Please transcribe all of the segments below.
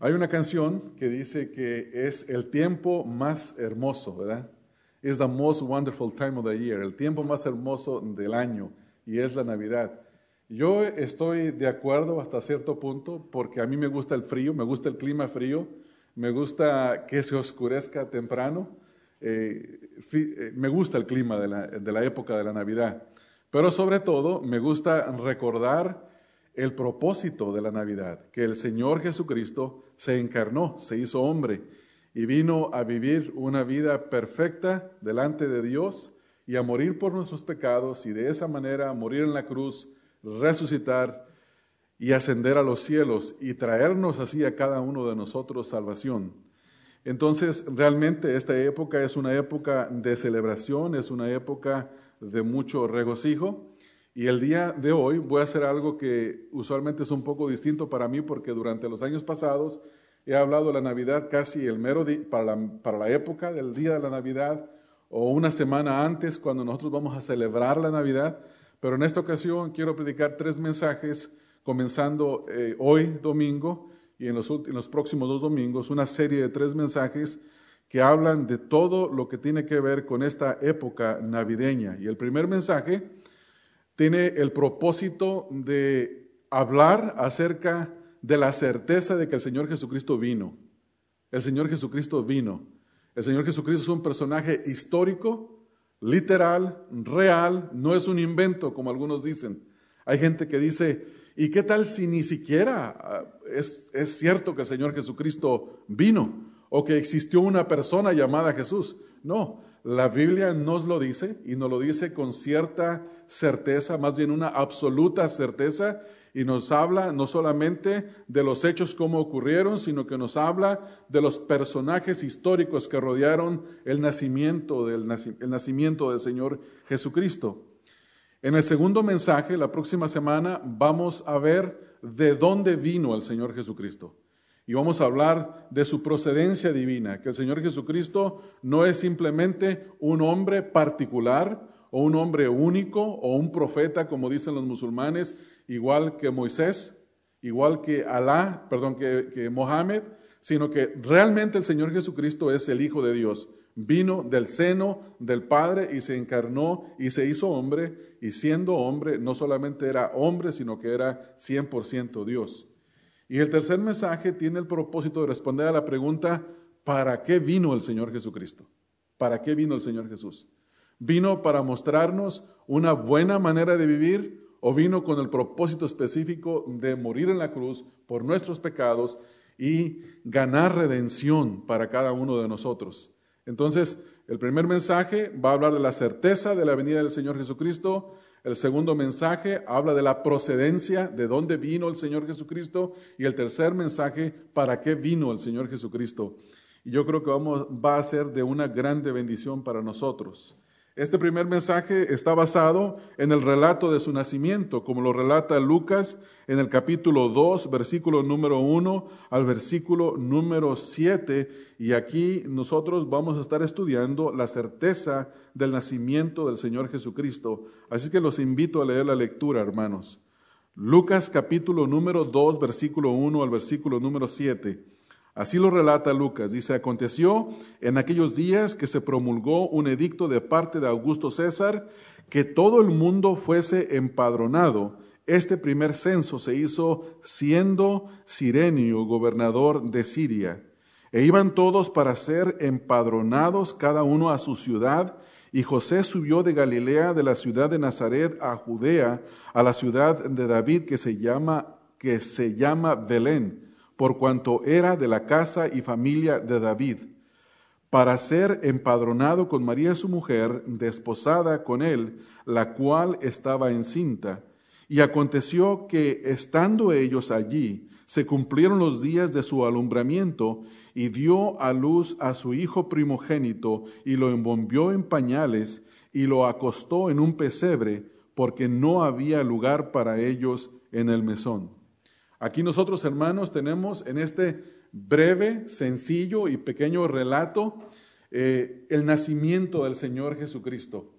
Hay una canción que dice que es el tiempo más hermoso, ¿verdad? Es the most wonderful time of the year, el tiempo más hermoso del año, y es la Navidad. Yo estoy de acuerdo hasta cierto punto porque a mí me gusta el frío, me gusta el clima frío, me gusta que se oscurezca temprano, eh, eh, me gusta el clima de la, de la época de la Navidad, pero sobre todo me gusta recordar el propósito de la Navidad, que el Señor Jesucristo se encarnó, se hizo hombre y vino a vivir una vida perfecta delante de Dios y a morir por nuestros pecados y de esa manera morir en la cruz, resucitar y ascender a los cielos y traernos así a cada uno de nosotros salvación. Entonces, realmente esta época es una época de celebración, es una época de mucho regocijo. Y el día de hoy voy a hacer algo que usualmente es un poco distinto para mí porque durante los años pasados he hablado de la Navidad casi el mero para la, para la época del día de la Navidad o una semana antes cuando nosotros vamos a celebrar la Navidad. Pero en esta ocasión quiero predicar tres mensajes, comenzando eh, hoy domingo y en los, en los próximos dos domingos, una serie de tres mensajes que hablan de todo lo que tiene que ver con esta época navideña. Y el primer mensaje tiene el propósito de hablar acerca de la certeza de que el Señor Jesucristo vino. El Señor Jesucristo vino. El Señor Jesucristo es un personaje histórico, literal, real, no es un invento, como algunos dicen. Hay gente que dice, ¿y qué tal si ni siquiera ah, es, es cierto que el Señor Jesucristo vino o que existió una persona llamada Jesús? No, la Biblia nos lo dice y nos lo dice con cierta certeza, más bien una absoluta certeza, y nos habla no solamente de los hechos como ocurrieron, sino que nos habla de los personajes históricos que rodearon el nacimiento del, el nacimiento del Señor Jesucristo. En el segundo mensaje, la próxima semana, vamos a ver de dónde vino el Señor Jesucristo. Y vamos a hablar de su procedencia divina, que el Señor Jesucristo no es simplemente un hombre particular o un hombre único o un profeta, como dicen los musulmanes, igual que Moisés, igual que Alá, perdón, que, Mohammed, sino que realmente el Señor Jesucristo es el Hijo de Dios. Vino del seno del Padre y se encarnó y se hizo hombre, y siendo hombre, no solamente era hombre, sino que era 100% Dios. Y el tercer mensaje tiene el propósito de responder a la pregunta, ¿para qué vino el Señor Jesucristo? ¿Para qué vino el Señor Jesús? ¿Vino para mostrarnos una buena manera de vivir o vino con el propósito específico de morir en la cruz por nuestros pecados y ganar redención para cada uno de nosotros. Entonces, el primer mensaje va a hablar de la certeza de la venida del Señor Jesucristo. El segundo mensaje habla de la procedencia, de dónde vino el Señor Jesucristo. Y el tercer mensaje, para qué vino el Señor Jesucristo. Y yo creo que vamos, va a ser de una grande bendición para nosotros. Este primer mensaje está basado en el relato de su nacimiento, como lo relata Lucas en el capítulo 2, versículo número 1 al versículo número 7. Y aquí nosotros vamos a estar estudiando la certeza del nacimiento del Señor Jesucristo. Así que los invito a leer la lectura, hermanos. Lucas capítulo número 2, versículo 1 al versículo número 7. Así lo relata Lucas. Dice, aconteció en aquellos días que se promulgó un edicto de parte de Augusto César que todo el mundo fuese empadronado. Este primer censo se hizo siendo Sirenio gobernador de Siria. E iban todos para ser empadronados cada uno a su ciudad. Y José subió de Galilea, de la ciudad de Nazaret, a Judea, a la ciudad de David que se llama, que se llama Belén por cuanto era de la casa y familia de David, para ser empadronado con María su mujer, desposada con él, la cual estaba encinta. Y aconteció que, estando ellos allí, se cumplieron los días de su alumbramiento, y dio a luz a su hijo primogénito, y lo embombió en pañales, y lo acostó en un pesebre, porque no había lugar para ellos en el mesón. Aquí nosotros, hermanos, tenemos en este breve, sencillo y pequeño relato eh, el nacimiento del Señor Jesucristo.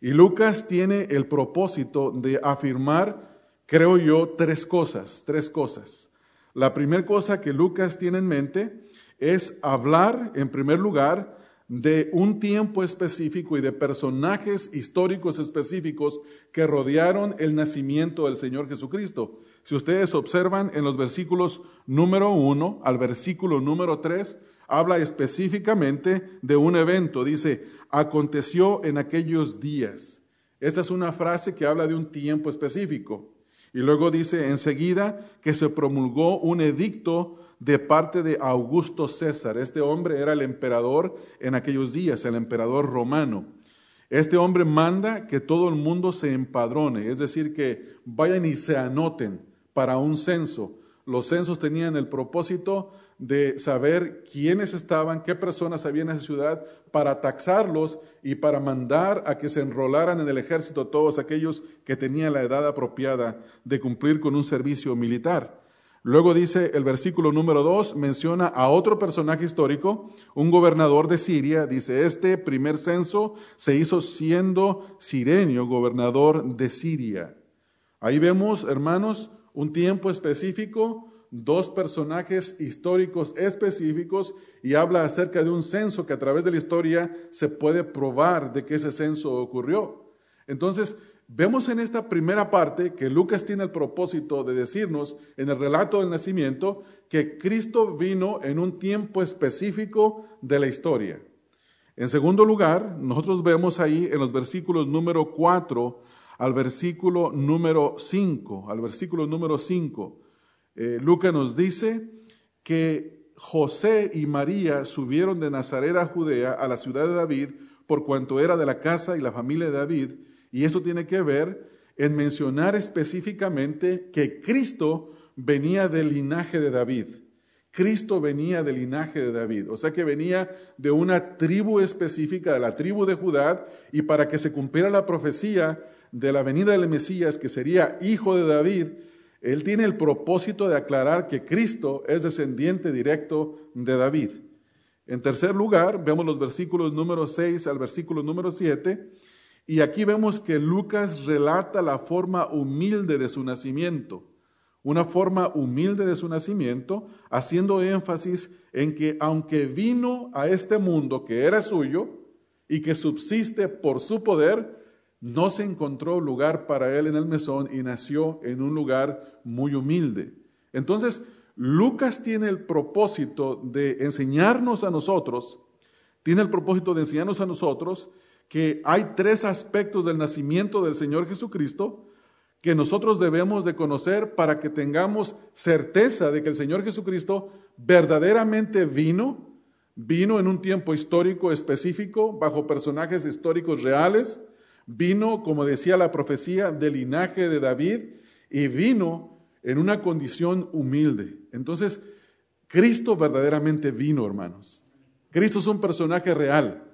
Y Lucas tiene el propósito de afirmar, creo yo, tres cosas, tres cosas. La primera cosa que Lucas tiene en mente es hablar, en primer lugar, de un tiempo específico y de personajes históricos específicos que rodearon el nacimiento del Señor Jesucristo. Si ustedes observan en los versículos número 1 al versículo número 3, habla específicamente de un evento. Dice, aconteció en aquellos días. Esta es una frase que habla de un tiempo específico. Y luego dice enseguida que se promulgó un edicto de parte de Augusto César. Este hombre era el emperador en aquellos días, el emperador romano. Este hombre manda que todo el mundo se empadrone, es decir, que vayan y se anoten para un censo. Los censos tenían el propósito de saber quiénes estaban, qué personas había en esa ciudad, para taxarlos y para mandar a que se enrolaran en el ejército todos aquellos que tenían la edad apropiada de cumplir con un servicio militar. Luego dice el versículo número 2, menciona a otro personaje histórico, un gobernador de Siria, dice, este primer censo se hizo siendo Sirenio, gobernador de Siria. Ahí vemos, hermanos, un tiempo específico, dos personajes históricos específicos y habla acerca de un censo que a través de la historia se puede probar de que ese censo ocurrió. Entonces, vemos en esta primera parte que Lucas tiene el propósito de decirnos en el relato del nacimiento que Cristo vino en un tiempo específico de la historia. En segundo lugar, nosotros vemos ahí en los versículos número 4 al versículo número 5, al versículo número 5, eh, Lucas nos dice que José y María subieron de Nazaret a Judea, a la ciudad de David, por cuanto era de la casa y la familia de David, y esto tiene que ver en mencionar específicamente que Cristo venía del linaje de David. Cristo venía del linaje de David, o sea que venía de una tribu específica, de la tribu de Judá, y para que se cumpliera la profecía, de la venida del Mesías, que sería hijo de David, él tiene el propósito de aclarar que Cristo es descendiente directo de David. En tercer lugar, vemos los versículos número 6 al versículo número 7, y aquí vemos que Lucas relata la forma humilde de su nacimiento, una forma humilde de su nacimiento, haciendo énfasis en que aunque vino a este mundo que era suyo y que subsiste por su poder, no se encontró lugar para él en el mesón y nació en un lugar muy humilde. Entonces, Lucas tiene el propósito de enseñarnos a nosotros, tiene el propósito de enseñarnos a nosotros que hay tres aspectos del nacimiento del Señor Jesucristo que nosotros debemos de conocer para que tengamos certeza de que el Señor Jesucristo verdaderamente vino, vino en un tiempo histórico específico, bajo personajes históricos reales, Vino, como decía la profecía, del linaje de David y vino en una condición humilde. Entonces, Cristo verdaderamente vino, hermanos. Cristo es un personaje real.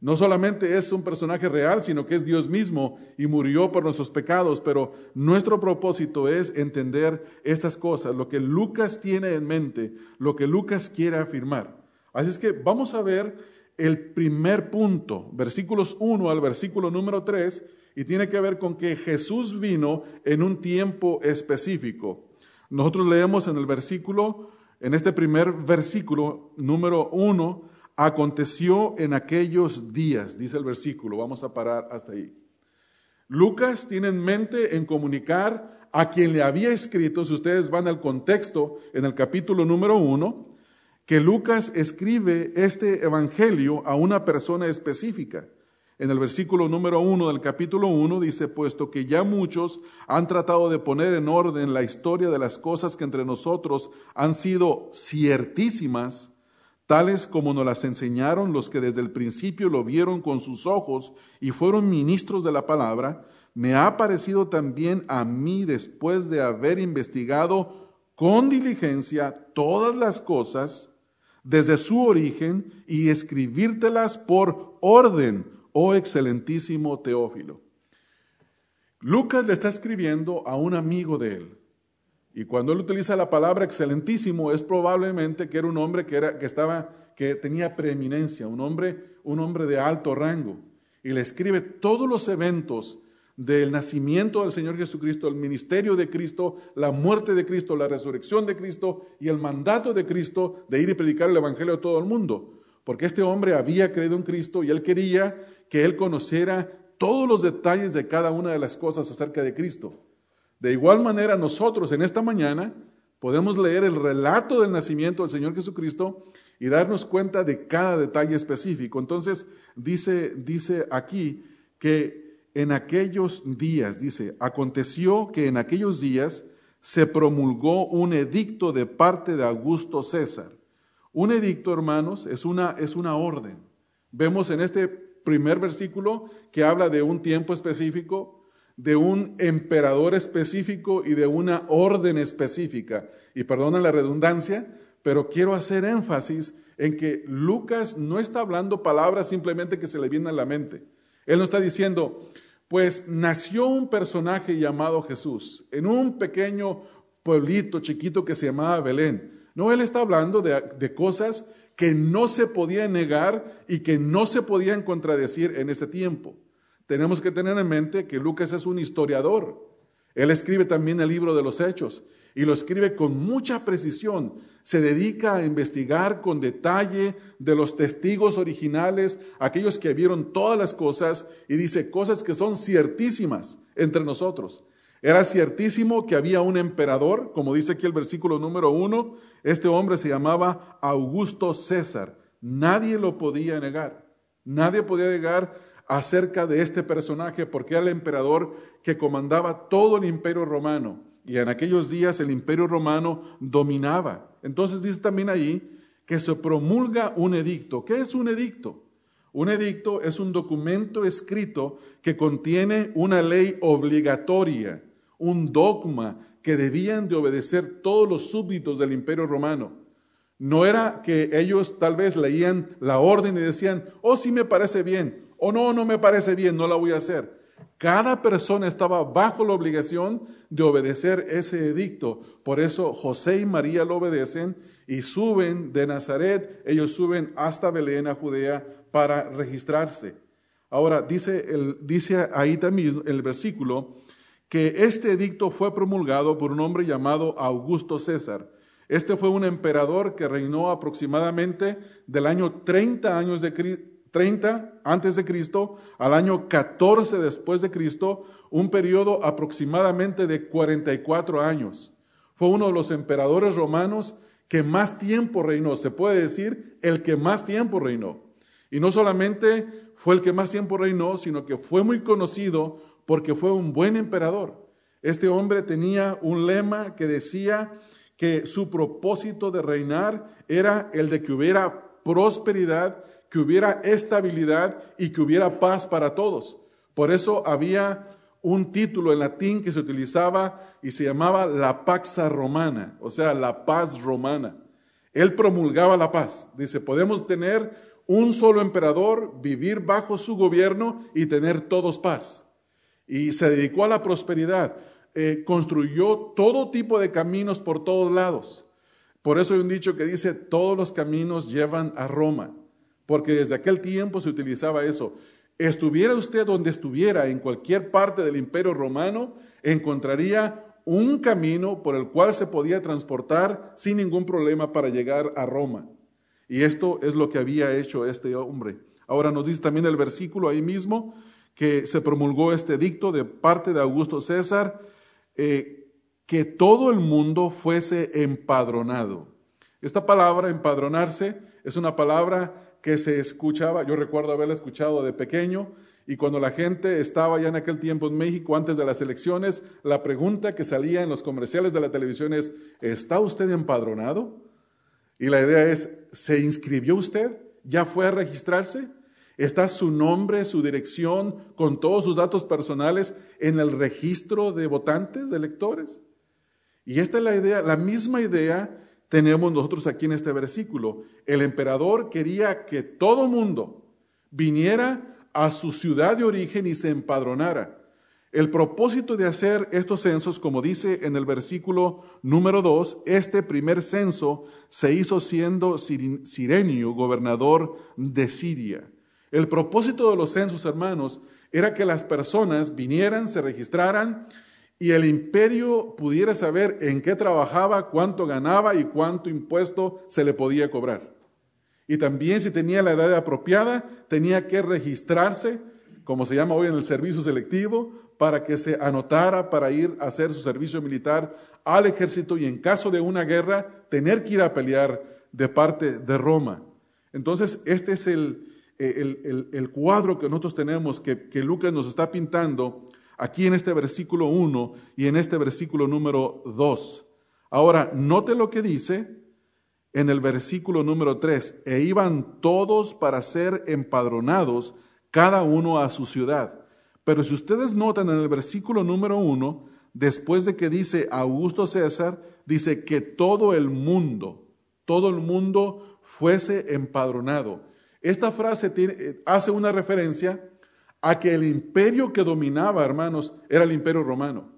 No solamente es un personaje real, sino que es Dios mismo y murió por nuestros pecados, pero nuestro propósito es entender estas cosas, lo que Lucas tiene en mente, lo que Lucas quiere afirmar. Así es que vamos a ver el primer punto, versículos 1 al versículo número 3, y tiene que ver con que Jesús vino en un tiempo específico. Nosotros leemos en el versículo, en este primer versículo número 1, aconteció en aquellos días, dice el versículo, vamos a parar hasta ahí. Lucas tiene en mente en comunicar a quien le había escrito, si ustedes van al contexto en el capítulo número 1, que Lucas escribe este evangelio a una persona específica. En el versículo número uno del capítulo uno dice, puesto que ya muchos han tratado de poner en orden la historia de las cosas que entre nosotros han sido ciertísimas, tales como nos las enseñaron los que desde el principio lo vieron con sus ojos y fueron ministros de la palabra, me ha parecido también a mí después de haber investigado con diligencia todas las cosas, desde su origen y escribírtelas por orden, oh excelentísimo Teófilo. Lucas le está escribiendo a un amigo de él. Y cuando él utiliza la palabra excelentísimo, es probablemente que era un hombre que, era, que, estaba, que tenía preeminencia, un hombre, un hombre de alto rango. Y le escribe todos los eventos del nacimiento del Señor Jesucristo, el ministerio de Cristo, la muerte de Cristo, la resurrección de Cristo y el mandato de Cristo de ir y predicar el Evangelio a todo el mundo. Porque este hombre había creído en Cristo y él quería que él conociera todos los detalles de cada una de las cosas acerca de Cristo. De igual manera, nosotros en esta mañana podemos leer el relato del nacimiento del Señor Jesucristo y darnos cuenta de cada detalle específico. Entonces, dice, dice aquí que en aquellos días, dice, aconteció que en aquellos días se promulgó un edicto de parte de Augusto César. Un edicto, hermanos, es una, es una orden. Vemos en este primer versículo que habla de un tiempo específico, de un emperador específico y de una orden específica. Y perdona la redundancia, pero quiero hacer énfasis en que Lucas no está hablando palabras simplemente que se le vienen a la mente. Él no está diciendo, pues nació un personaje llamado Jesús en un pequeño pueblito chiquito que se llamaba Belén. No, él está hablando de, cosas que no se podían negar y que no se podían contradecir en ese tiempo. Tenemos que tener en mente que Lucas es un historiador. Él escribe también el libro de los Hechos y lo escribe con mucha precisión. Se dedica a investigar con detalle de los testigos originales, aquellos que vieron todas las cosas, y dice cosas que son ciertísimas entre nosotros. Era ciertísimo que había un emperador, como dice aquí el versículo número uno, este hombre se llamaba Augusto César. Nadie lo podía negar. Nadie podía negar acerca de este personaje porque era el emperador que comandaba todo el imperio romano. Y en aquellos días el imperio romano dominaba. Entonces dice también ahí que se promulga un edicto. ¿Qué es un edicto? Un edicto es un documento escrito que contiene una ley obligatoria, un dogma que debían de obedecer todos los súbditos del imperio romano. No era que ellos tal vez leían la orden y decían, oh sí me parece bien, o no, no me parece bien, no la voy a hacer. Cada persona estaba bajo la obligación de obedecer ese edicto. Por eso José y María lo obedecen y suben de Nazaret, ellos suben hasta Belén, a Judea, para registrarse. Ahora, dice, ahí también el versículo que este edicto fue promulgado por un hombre llamado Augusto César. Este fue un emperador que reinó aproximadamente del año 30 años de, 30 antes de Cristo al año 14 después de Cristo, un periodo aproximadamente de 44 años. Fue uno de los emperadores romanos que más tiempo reinó, se puede decir el que más tiempo reinó. Y no solamente fue el que más tiempo reinó, sino que fue muy conocido porque fue un buen emperador. Este hombre tenía un lema que decía que su propósito de reinar era el de que hubiera prosperidad que hubiera estabilidad y que hubiera paz para todos. Por eso había un título en latín que se utilizaba y se llamaba la Paxa Romana, o sea, la paz romana. Él promulgaba la paz. Dice, podemos tener un solo emperador, vivir bajo su gobierno y tener todos paz. Y se dedicó a la prosperidad. Eh, construyó todo tipo de caminos por todos lados. Por eso hay un dicho que dice, todos los caminos llevan a Roma porque desde aquel tiempo se utilizaba eso. Estuviera usted donde estuviera, en cualquier parte del imperio romano, encontraría un camino por el cual se podía transportar sin ningún problema para llegar a Roma. Y esto es lo que había hecho este hombre. Ahora nos dice también el versículo ahí mismo que se promulgó este dicto de parte de Augusto César, eh, que todo el mundo fuese empadronado. Esta palabra, empadronarse, es una palabra que se escuchaba, yo recuerdo haberla escuchado de pequeño, y cuando la gente estaba ya en aquel tiempo en México antes de las elecciones, la pregunta que salía en los comerciales de la televisión es, ¿está usted empadronado? Y la idea es, ¿se inscribió usted? ¿Ya fue a registrarse? ¿Está su nombre, su dirección, con todos sus datos personales en el registro de votantes, de electores? Y esta es la idea, la misma idea tenemos nosotros aquí en este versículo. El emperador quería que todo mundo viniera a su ciudad de origen y se empadronara. El propósito de hacer estos censos, como dice en el versículo número 2, este primer censo se hizo siendo Sirenio gobernador de Siria. El propósito de los censos, hermanos, era que las personas vinieran, se registraran y el imperio pudiera saber en qué trabajaba, cuánto ganaba y cuánto impuesto se le podía cobrar. Y también si tenía la edad apropiada, tenía que registrarse, como se llama hoy en el servicio selectivo, para que se anotara para ir a hacer su servicio militar al ejército y en caso de una guerra tener que ir a pelear de parte de Roma. Entonces, este es el, el, cuadro que nosotros tenemos, que, que Lucas nos está pintando aquí en este versículo 1 y en este versículo número 2. Ahora, note lo que dice en el versículo número 3, e iban todos para ser empadronados, cada uno a su ciudad. Pero si ustedes notan en el versículo número 1, después de que dice Augusto César, dice que todo el mundo, todo el mundo fuese empadronado. Esta frase eh, hace una referencia a que el imperio que dominaba, hermanos, era el imperio romano.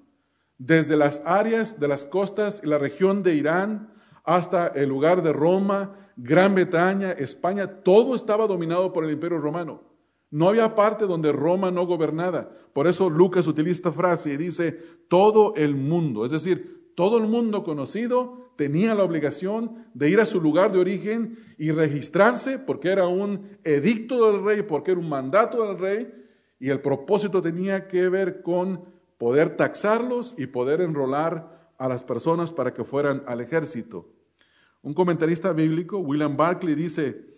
Desde las áreas de las costas y la región de Irán hasta el lugar de Roma, Gran Bretaña, España, todo estaba dominado por el imperio romano. No había parte donde Roma no gobernaba. Por eso Lucas utiliza esta frase y dice, todo el mundo, es decir, todo el mundo conocido tenía la obligación de ir a su lugar de origen y registrarse porque era un edicto del rey, porque era un mandato del rey, y el propósito tenía que ver con poder taxarlos y poder enrolar a las personas para que fueran al ejército. Un comentarista bíblico, William Barclay, dice,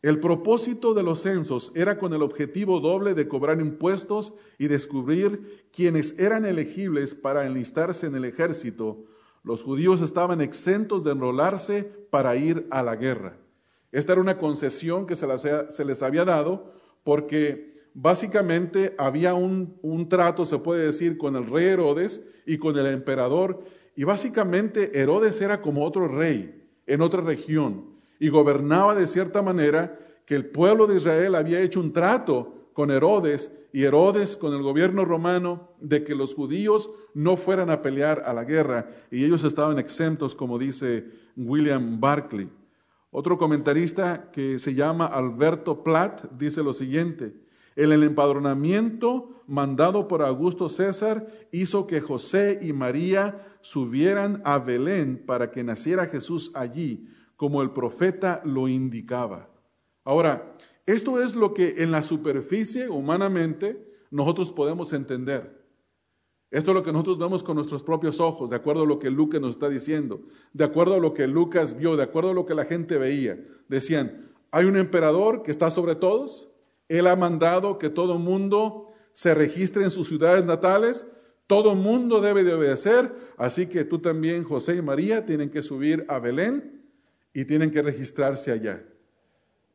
el propósito de los censos era con el objetivo doble de cobrar impuestos y descubrir quienes eran elegibles para enlistarse en el ejército. Los judíos estaban exentos de enrolarse para ir a la guerra. Esta era una concesión que se les había dado porque básicamente había un, trato, se puede decir, con el rey Herodes y con el emperador. Y básicamente Herodes era como otro rey en otra región y gobernaba de cierta manera que el pueblo de Israel había hecho un trato con Herodes y Herodes con el gobierno romano de que los judíos no fueran a pelear a la guerra y ellos estaban exentos, como dice William Barclay. Otro comentarista que se llama Alberto Platt dice lo siguiente, el empadronamiento mandado por Augusto César hizo que José y María subieran a Belén para que naciera Jesús allí, como el profeta lo indicaba. Ahora, esto es lo que en la superficie humanamente nosotros podemos entender. Esto es lo que nosotros vemos con nuestros propios ojos, de acuerdo a lo que Lucas nos está diciendo, de acuerdo a lo que Lucas vio, de acuerdo a lo que la gente veía. Decían, hay un emperador que está sobre todos, él ha mandado que todo mundo se registre en sus ciudades natales. Todo mundo debe de obedecer. Así que tú también, José y María, tienen que subir a Belén y tienen que registrarse allá.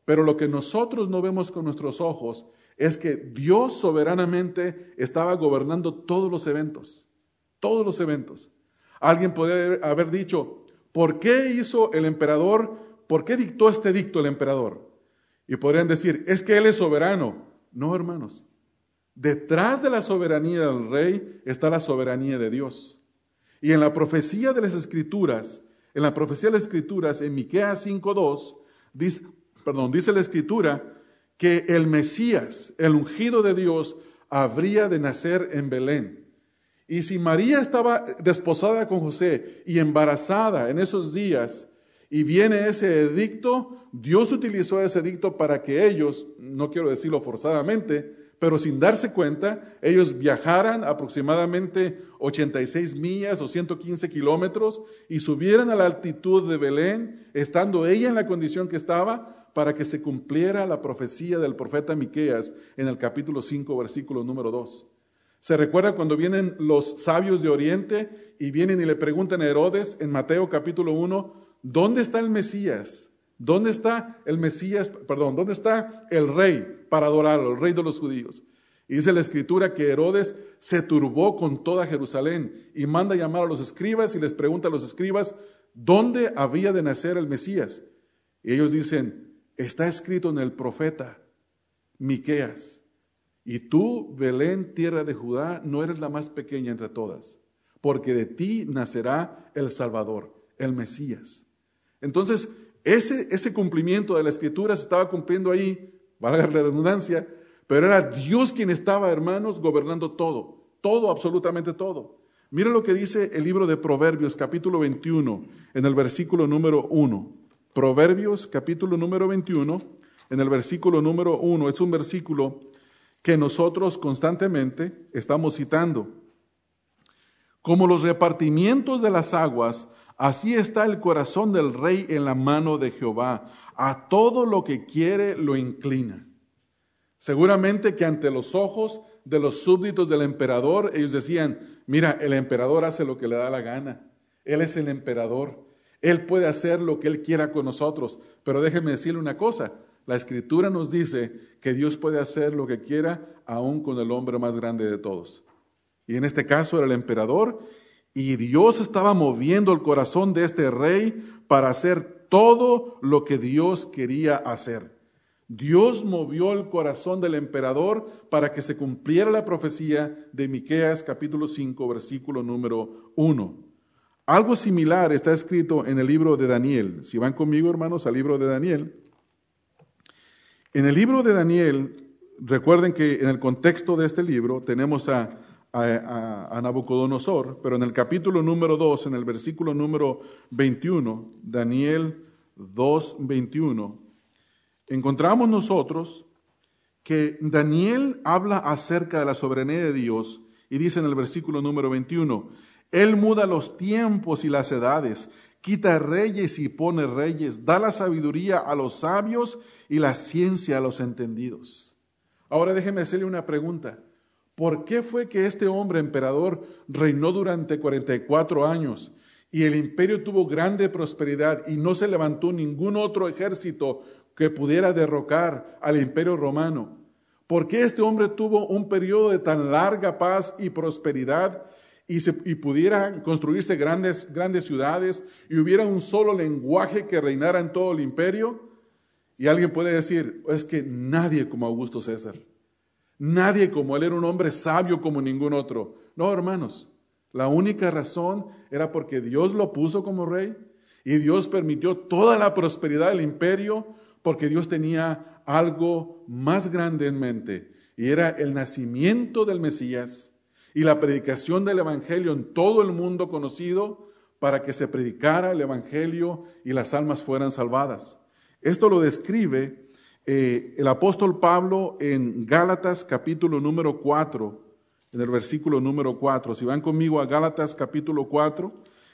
Pero lo que nosotros no vemos con nuestros ojos es que Dios soberanamente estaba gobernando todos los eventos. Todos los eventos. Alguien puede haber dicho, ¿por qué hizo el emperador? ¿Por qué dictó este dicto el emperador? Y podrían decir, es que Él es soberano. No, hermanos. Detrás de la soberanía del rey está la soberanía de Dios. Y en la profecía de las Escrituras, en la profecía de las Escrituras, en Miqueas 5.2, dice, perdón, dice la Escritura que el Mesías, el ungido de Dios, habría de nacer en Belén. Y si María estaba desposada con José y embarazada en esos días, y viene ese edicto, Dios utilizó ese edicto para que ellos, no quiero decirlo forzadamente, pero sin darse cuenta, ellos viajaran aproximadamente 86 millas o 115 kilómetros y subieran a la altitud de Belén, estando ella en la condición que estaba, para que se cumpliera la profecía del profeta Miqueas en el capítulo 5, versículo número 2. ¿Se recuerda cuando vienen los sabios de Oriente y vienen y le preguntan a Herodes en Mateo capítulo 1, ¿dónde está el Mesías? ¿Dónde está el Mesías? Perdón, ¿dónde está el rey para adorarlo, el rey de los judíos? Y dice la escritura que Herodes se turbó con toda Jerusalén y manda llamar a los escribas y les pregunta a los escribas, ¿dónde había de nacer el Mesías? Y ellos dicen, está escrito en el profeta Miqueas. Y tú, Belén, tierra de Judá, no eres la más pequeña entre todas, porque de ti nacerá el Salvador, el Mesías. Entonces, ese, cumplimiento de la escritura se estaba cumpliendo ahí, valga la redundancia, pero era Dios quien estaba, hermanos, gobernando todo, todo, absolutamente todo. Mira lo que dice el libro de Proverbios, capítulo 21, en el versículo número 1. Proverbios, capítulo número 21, en el versículo número 1. Es un versículo que nosotros constantemente estamos citando. Como los repartimientos de las aguas, así está el corazón del rey en la mano de Jehová. A todo lo que quiere lo inclina. Seguramente que ante los ojos de los súbditos del emperador, ellos decían, mira, el emperador hace lo que le da la gana. Él es el emperador. Él puede hacer lo que Él quiera con nosotros. Pero déjeme decirle una cosa, la escritura nos dice que Dios puede hacer lo que quiera aún con el hombre más grande de todos. Y en este caso era el emperador y Dios estaba moviendo el corazón de este rey para hacer todo lo que Dios quería hacer. Dios movió el corazón del emperador para que se cumpliera la profecía de Miqueas capítulo 5 versículo número 1. Algo similar está escrito en el libro de Daniel. Si van conmigo, hermanos, al libro de Daniel. En el libro de Daniel, recuerden que en el contexto de este libro tenemos a, a, Nabucodonosor, pero en el capítulo número 2, en el versículo número 21, Daniel 2, 21, encontramos nosotros que Daniel habla acerca de la soberanía de Dios y dice en el versículo número 21, Él muda los tiempos y las edades, quita reyes y pone reyes, da la sabiduría a los sabios y la ciencia a los entendidos. Ahora déjeme hacerle una pregunta. ¿Por qué fue que este hombre emperador reinó durante 44 años y el imperio tuvo grande prosperidad y no se levantó ningún otro ejército que pudiera derrocar al imperio romano? ¿Por qué este hombre tuvo un periodo de tan larga paz y prosperidad y, se, y pudiera construirse grandes, grandes ciudades y hubiera un solo lenguaje que reinara en todo el imperio? Y alguien puede decir, es que nadie como Augusto César, nadie como él era un hombre sabio como ningún otro. No, hermanos, la única razón era porque Dios lo puso como rey y Dios permitió toda la prosperidad del imperio porque Dios tenía algo más grande en mente y era el nacimiento del Mesías y la predicación del Evangelio en todo el mundo conocido para que se predicara el Evangelio y las almas fueran salvadas. Esto lo describe eh, el apóstol Pablo en Gálatas capítulo número 4, en el versículo número 4. Si van conmigo a Gálatas capítulo 4,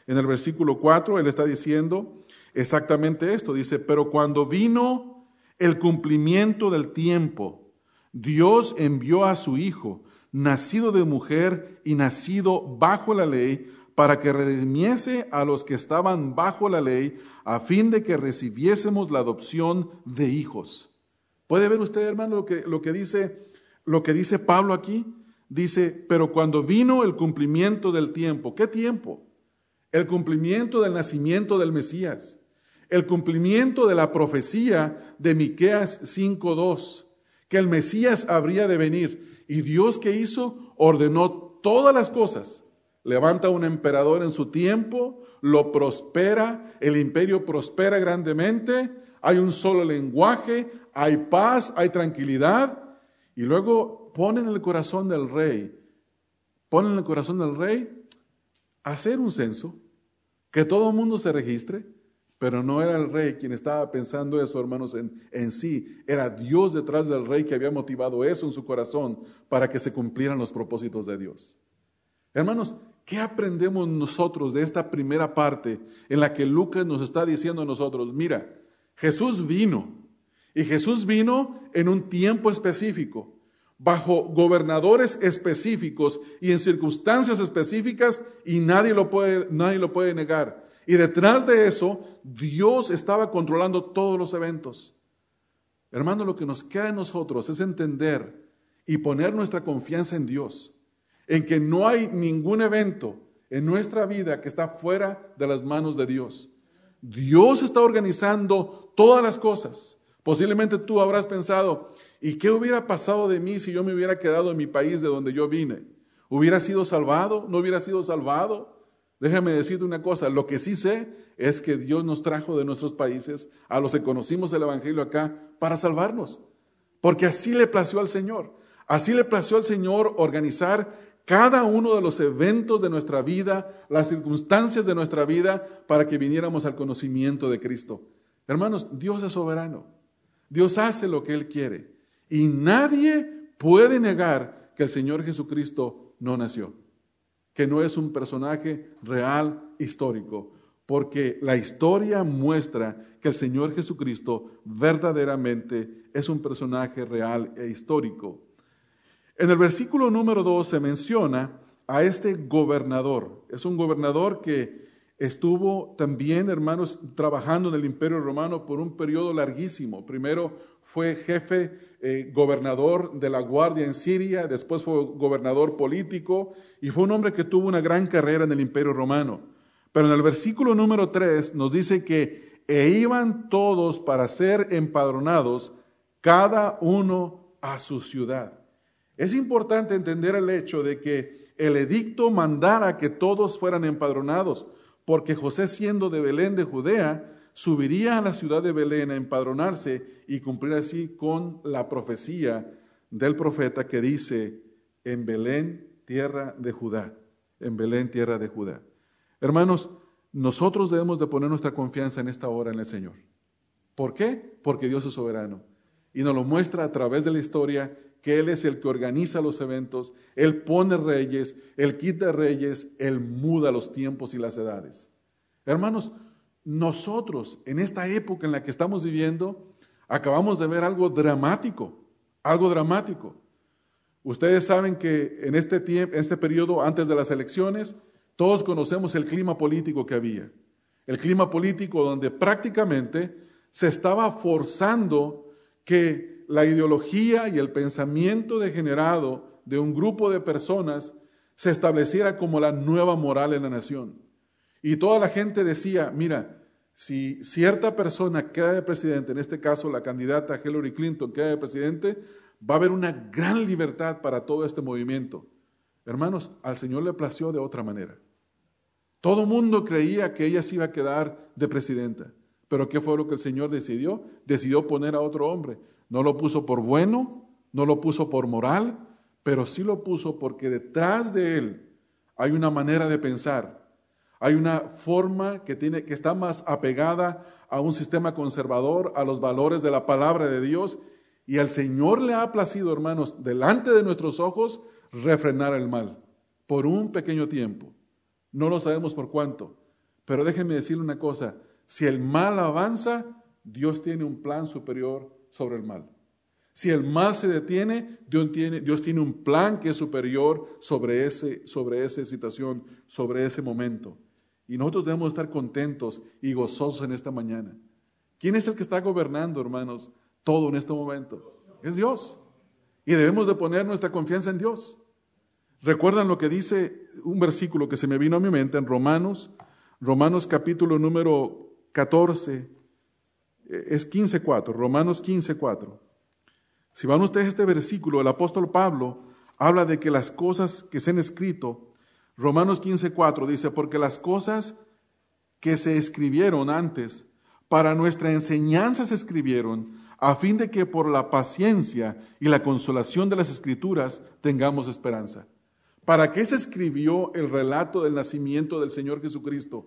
en el versículo 4, él está diciendo exactamente esto. Dice, pero cuando vino el cumplimiento del tiempo, Dios envió a su Hijo, nacido de mujer y nacido bajo la ley, para que redimiese a los que estaban bajo la ley, a fin de que recibiésemos la adopción de hijos. ¿Puede ver usted, hermano, lo que, lo que, dice, lo que dice Pablo aquí? Dice, pero cuando vino el cumplimiento del tiempo, ¿qué tiempo? El cumplimiento del nacimiento del Mesías, el cumplimiento de la profecía de Miqueas 5:2, que el Mesías habría de venir. Y Dios que hizo ordenó todas las cosas levanta un emperador en su tiempo, lo prospera, el imperio prospera grandemente, hay un solo lenguaje, hay paz, hay tranquilidad, y luego pone en el corazón del rey, pone en el corazón del rey hacer un censo, que todo el mundo se registre, pero no era el rey quien estaba pensando eso, hermanos, en, en, sí. Era Dios detrás del rey que había motivado eso en su corazón para que se cumplieran los propósitos de Dios. Hermanos, ¿Qué aprendemos nosotros de esta primera parte en la que Lucas nos está diciendo a nosotros? Mira, Jesús vino y Jesús vino en un tiempo específico, bajo gobernadores específicos y en circunstancias específicas y nadie lo puede, nadie lo puede negar. Y detrás de eso, Dios estaba controlando todos los eventos. Hermano, lo que nos queda a nosotros es entender y poner nuestra confianza en Dios en que no hay ningún evento en nuestra vida que está fuera de las manos de Dios. Dios está organizando todas las cosas. Posiblemente tú habrás pensado, ¿y qué hubiera pasado de mí si yo me hubiera quedado en mi país de donde yo vine? ¿Hubiera sido salvado? ¿No hubiera sido salvado? Déjame decirte una cosa, lo que sí sé es que Dios nos trajo de nuestros países a los que conocimos el Evangelio acá para salvarnos porque así le plació al Señor. Así le plació al Señor organizar cada uno de los eventos de nuestra vida, las circunstancias de nuestra vida, para que viniéramos al conocimiento de Cristo. Hermanos, Dios es soberano. Dios hace lo que Él quiere. Y nadie puede negar que el Señor Jesucristo no nació, que no es un personaje real, histórico, porque la historia muestra que el Señor Jesucristo verdaderamente es un personaje real e histórico. En el versículo número 2 se menciona a este gobernador. Es un gobernador que estuvo también, hermanos, trabajando en el imperio romano por un periodo larguísimo. Primero fue jefe eh, gobernador de la guardia en Siria, después fue gobernador político y fue un hombre que tuvo una gran carrera en el imperio romano. Pero en el versículo número 3 nos dice que e iban todos para ser empadronados, cada uno a su ciudad. Es importante entender el hecho de que el edicto mandara que todos fueran empadronados, porque José siendo de Belén de Judea, subiría a la ciudad de Belén a empadronarse y cumplir así con la profecía del profeta que dice, en Belén, tierra de Judá, en Belén, tierra de Judá. Hermanos, nosotros debemos de poner nuestra confianza en esta hora en el Señor. ¿Por qué? Porque Dios es soberano y nos lo muestra a través de la historia que Él es el que organiza los eventos, Él pone reyes, Él quita reyes, Él muda los tiempos y las edades. Hermanos, nosotros en esta época en la que estamos viviendo, acabamos de ver algo dramático, algo dramático. Ustedes saben que en este, tiempo, este periodo antes de las elecciones, todos conocemos el clima político que había. El clima político donde prácticamente se estaba forzando que la ideología y el pensamiento degenerado de un grupo de personas se estableciera como la nueva moral en la nación. Y toda la gente decía, mira, si cierta persona queda de presidente, en este caso la candidata Hillary Clinton queda de presidente, va a haber una gran libertad para todo este movimiento. Hermanos, al Señor le plació de otra manera. Todo mundo creía que ella se iba a quedar de presidenta. Pero ¿qué fue lo que el Señor decidió? Decidió poner a otro hombre. No lo puso por bueno, no lo puso por moral, pero sí lo puso porque detrás de él hay una manera de pensar, hay una forma que, tiene, que está más apegada a un sistema conservador, a los valores de la palabra de Dios, y al Señor le ha placido, hermanos, delante de nuestros ojos, refrenar el mal por un pequeño tiempo. No lo sabemos por cuánto, pero déjenme decirle una cosa, si el mal avanza, Dios tiene un plan superior sobre el mal. Si el mal se detiene, Dios tiene, un plan que es superior sobre, ese, sobre esa situación, sobre ese momento. Y nosotros debemos estar contentos y gozosos en esta mañana. ¿Quién es el que está gobernando, hermanos, todo en este momento? Es Dios. Y debemos de poner nuestra confianza en Dios. ¿Recuerdan lo que dice un versículo que se me vino a mi mente en Romanos? Romanos capítulo número 14, es 15.4, Romanos 15.4. Si van ustedes a este versículo, el apóstol Pablo habla de que las cosas que se han escrito, Romanos 15.4 dice, porque las cosas que se escribieron antes, para nuestra enseñanza se escribieron, a fin de que por la paciencia y la consolación de las escrituras tengamos esperanza. ¿Para qué se escribió el relato del nacimiento del Señor Jesucristo?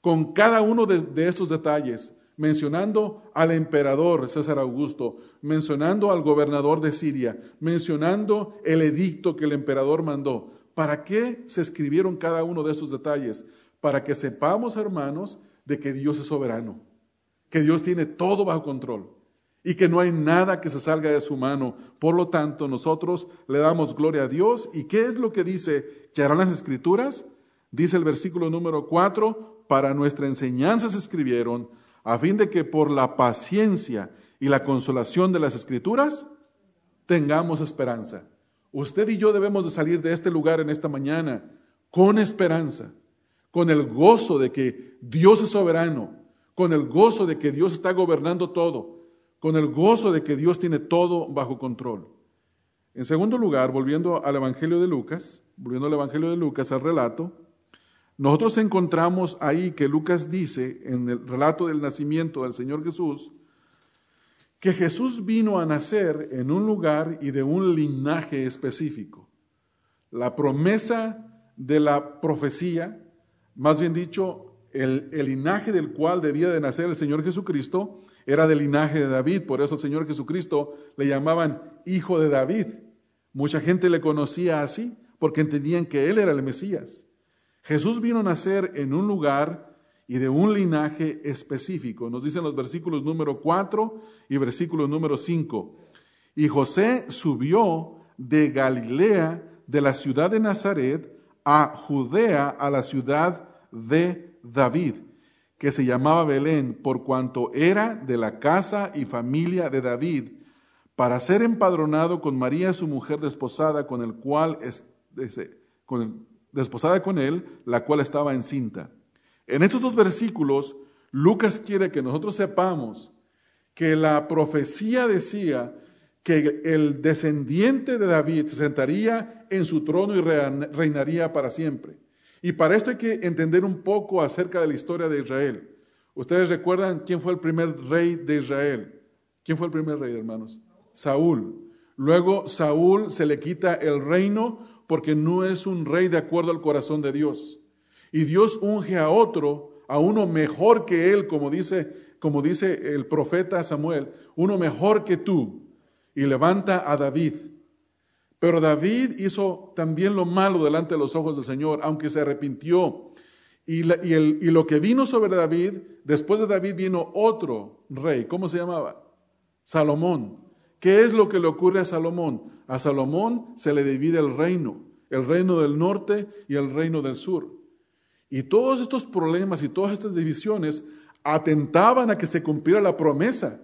Con cada uno de, de estos detalles, mencionando al emperador César Augusto, mencionando al gobernador de Siria, mencionando el edicto que el emperador mandó. ¿Para qué se escribieron cada uno de esos detalles? Para que sepamos, hermanos, de que Dios es soberano, que Dios tiene todo bajo control y que no hay nada que se salga de su mano. Por lo tanto, nosotros le damos gloria a Dios. ¿Y qué es lo que dice que harán las escrituras? Dice el versículo número 4, para nuestra enseñanza se escribieron a fin de que por la paciencia y la consolación de las escrituras tengamos esperanza. Usted y yo debemos de salir de este lugar en esta mañana con esperanza, con el gozo de que Dios es soberano, con el gozo de que Dios está gobernando todo, con el gozo de que Dios tiene todo bajo control. En segundo lugar, volviendo al Evangelio de Lucas, volviendo al Evangelio de Lucas, al relato, nosotros encontramos ahí que Lucas dice, en el relato del nacimiento del Señor Jesús, que Jesús vino a nacer en un lugar y de un linaje específico. La promesa de la profecía, más bien dicho, el, el, linaje del cual debía de nacer el Señor Jesucristo, era del linaje de David. Por eso el Señor Jesucristo le llamaban Hijo de David. Mucha gente le conocía así, porque entendían que Él era el Mesías. Jesús vino a nacer en un lugar y de un linaje específico. Nos dicen los versículos número 4 y versículo número 5. Y José subió de Galilea, de la ciudad de Nazaret, a Judea, a la ciudad de David, que se llamaba Belén, por cuanto era de la casa y familia de David, para ser empadronado con María, su mujer desposada, con el cual con desposada con él, la cual estaba encinta. En estos dos versículos, Lucas quiere que nosotros sepamos que la profecía decía que el descendiente de David se sentaría en su trono y reinaría para siempre. Y para esto hay que entender un poco acerca de la historia de Israel. Ustedes recuerdan quién fue el primer rey de Israel. ¿Quién fue el primer rey, hermanos? Saúl. Luego Saúl se le quita el reino porque no es un rey de acuerdo al corazón de Dios. Y Dios unge a otro, a uno mejor que él, como dice, como dice el profeta Samuel, uno mejor que tú, y levanta a David. Pero David hizo también lo malo delante de los ojos del Señor, aunque se arrepintió. Y, y lo que vino sobre David, después de David vino otro rey, ¿cómo se llamaba? Salomón. ¿Qué es lo que le ocurre a Salomón? A Salomón se le divide el reino, el reino del norte y el reino del sur. Y todos estos problemas y todas estas divisiones atentaban a que se cumpliera la promesa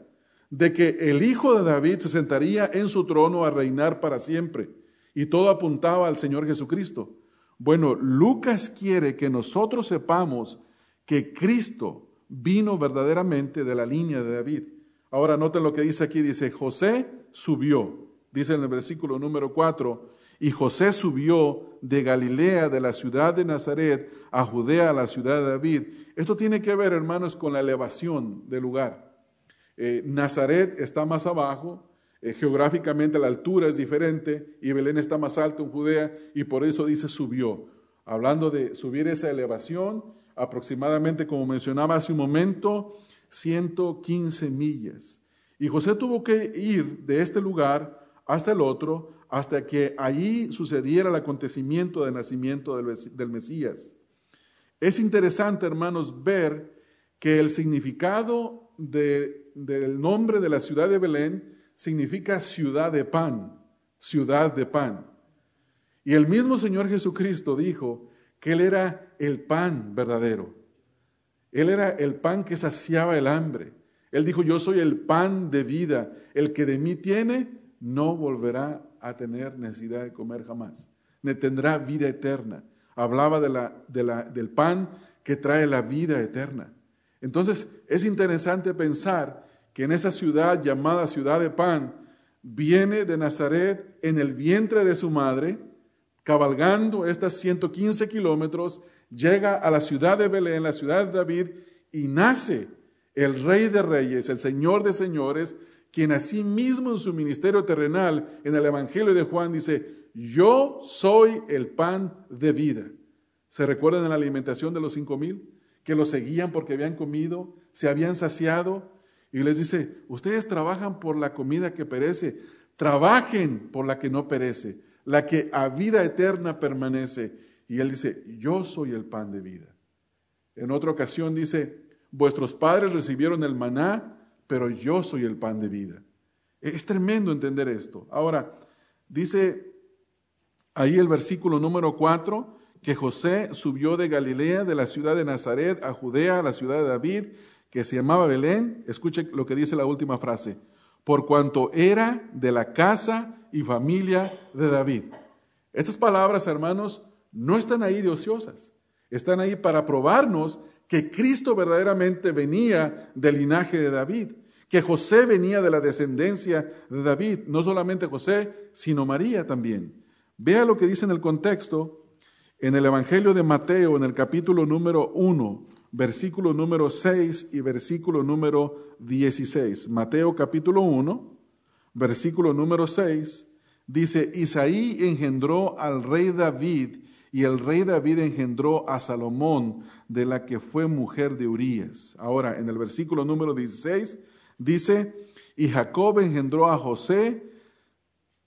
de que el hijo de David se sentaría en su trono a reinar para siempre. Y todo apuntaba al Señor Jesucristo. Bueno, Lucas quiere que nosotros sepamos que Cristo vino verdaderamente de la línea de David. Ahora noten lo que dice aquí, dice, José subió, dice en el versículo número 4, y José subió de Galilea, de la ciudad de Nazaret, a Judea, a la ciudad de David. Esto tiene que ver, hermanos, con la elevación del lugar. Eh, Nazaret está más abajo, eh, geográficamente la altura es diferente, y Belén está más alto en Judea, y por eso dice subió. Hablando de subir esa elevación, aproximadamente, como mencionaba hace un momento, 115 millas. Y José tuvo que ir de este lugar hasta el otro, hasta que allí sucediera el acontecimiento del nacimiento del Mesías. Es interesante, hermanos, ver que el significado del nombre de la ciudad de Belén significa ciudad de pan, ciudad de pan. Y el mismo Señor Jesucristo dijo que Él era el pan verdadero. Él era el pan que saciaba el hambre. Él dijo, yo soy el pan de vida. El que de mí tiene, no volverá a tener necesidad de comer jamás. Ne tendrá vida eterna. Hablaba de la, de la, del pan que trae la vida eterna. Entonces, es interesante pensar que en esa ciudad llamada ciudad de pan, viene de Nazaret en el vientre de su madre, cabalgando estas 115 kilómetros llega a la ciudad de Belén, la ciudad de David, y nace el Rey de Reyes, el Señor de Señores, quien mismo en su ministerio terrenal, en el Evangelio de Juan, dice, yo soy el pan de vida. ¿Se recuerdan la alimentación de los cinco mil? Que lo seguían porque habían comido, se habían saciado, y les dice, ustedes trabajan por la comida que perece, trabajen por la que no perece, la que a vida eterna permanece y él dice, yo soy el pan de vida. En otra ocasión dice, vuestros padres recibieron el maná, pero yo soy el pan de vida. Es tremendo entender esto. Ahora, dice ahí el versículo número 4, que José subió de Galilea, de la ciudad de Nazaret, a Judea, a la ciudad de David, que se llamaba Belén. Escuche lo que dice la última frase. Por cuanto era de la casa y familia de David. Estas palabras, hermanos, no están ahí de ociosas, están ahí para probarnos que Cristo verdaderamente venía del linaje de David, que José venía de la descendencia de David, no solamente José, sino María también. Vea lo que dice en el contexto, en el Evangelio de Mateo, en el capítulo número 1, versículo número 6 y versículo número 16. Mateo capítulo 1, versículo número 6, dice, Isaí engendró al rey David y el rey David engendró a Salomón, de la que fue mujer de Urías. Ahora, en el versículo número 16, dice, y Jacob engendró a José,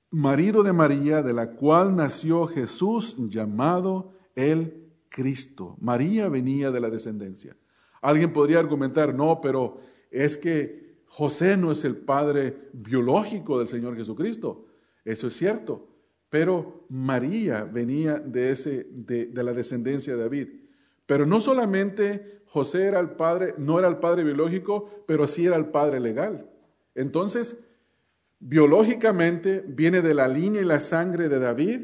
marido de María, de la cual nació Jesús llamado el Cristo. María venía de la descendencia. Alguien podría argumentar, no, pero es que José no es el padre biológico del Señor Jesucristo. Eso es cierto. Pero María venía de, ese, de, de la descendencia de David. Pero no solamente José era el padre, no era el padre biológico, pero sí era el padre legal. Entonces, biológicamente viene de la línea y la sangre de David,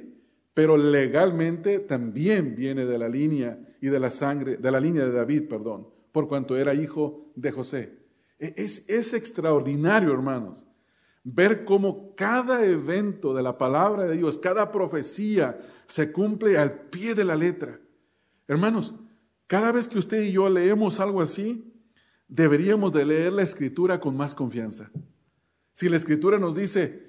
pero legalmente también viene de la línea y de la sangre, de la línea de David, perdón, por cuanto era hijo de José. E, es, es extraordinario, hermanos, ver cómo cada evento de la palabra de Dios, cada profecía se cumple al pie de la letra. Hermanos, cada vez que usted y yo leemos algo así, deberíamos de leer la escritura con más confianza. Si la escritura nos dice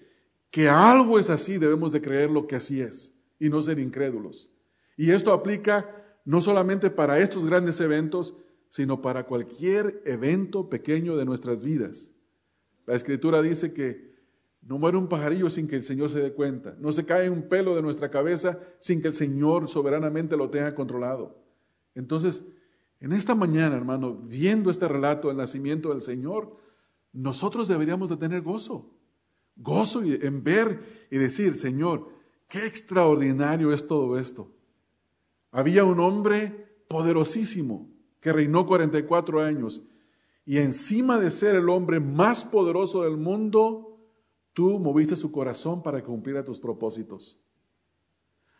que algo es así, debemos de creer lo que así es y no ser incrédulos. Y esto aplica no solamente para estos grandes eventos, sino para cualquier evento pequeño de nuestras vidas. La escritura dice que no muere un pajarillo sin que el Señor se dé cuenta, no se cae un pelo de nuestra cabeza sin que el Señor soberanamente lo tenga controlado. Entonces, en esta mañana, hermano, viendo este relato del nacimiento del Señor, nosotros deberíamos de tener gozo. Gozo en ver y decir, Señor, qué extraordinario es todo esto. Había un hombre poderosísimo que reinó 44 años y encima de ser el hombre más poderoso del mundo, tú moviste su corazón para cumplir a tus propósitos.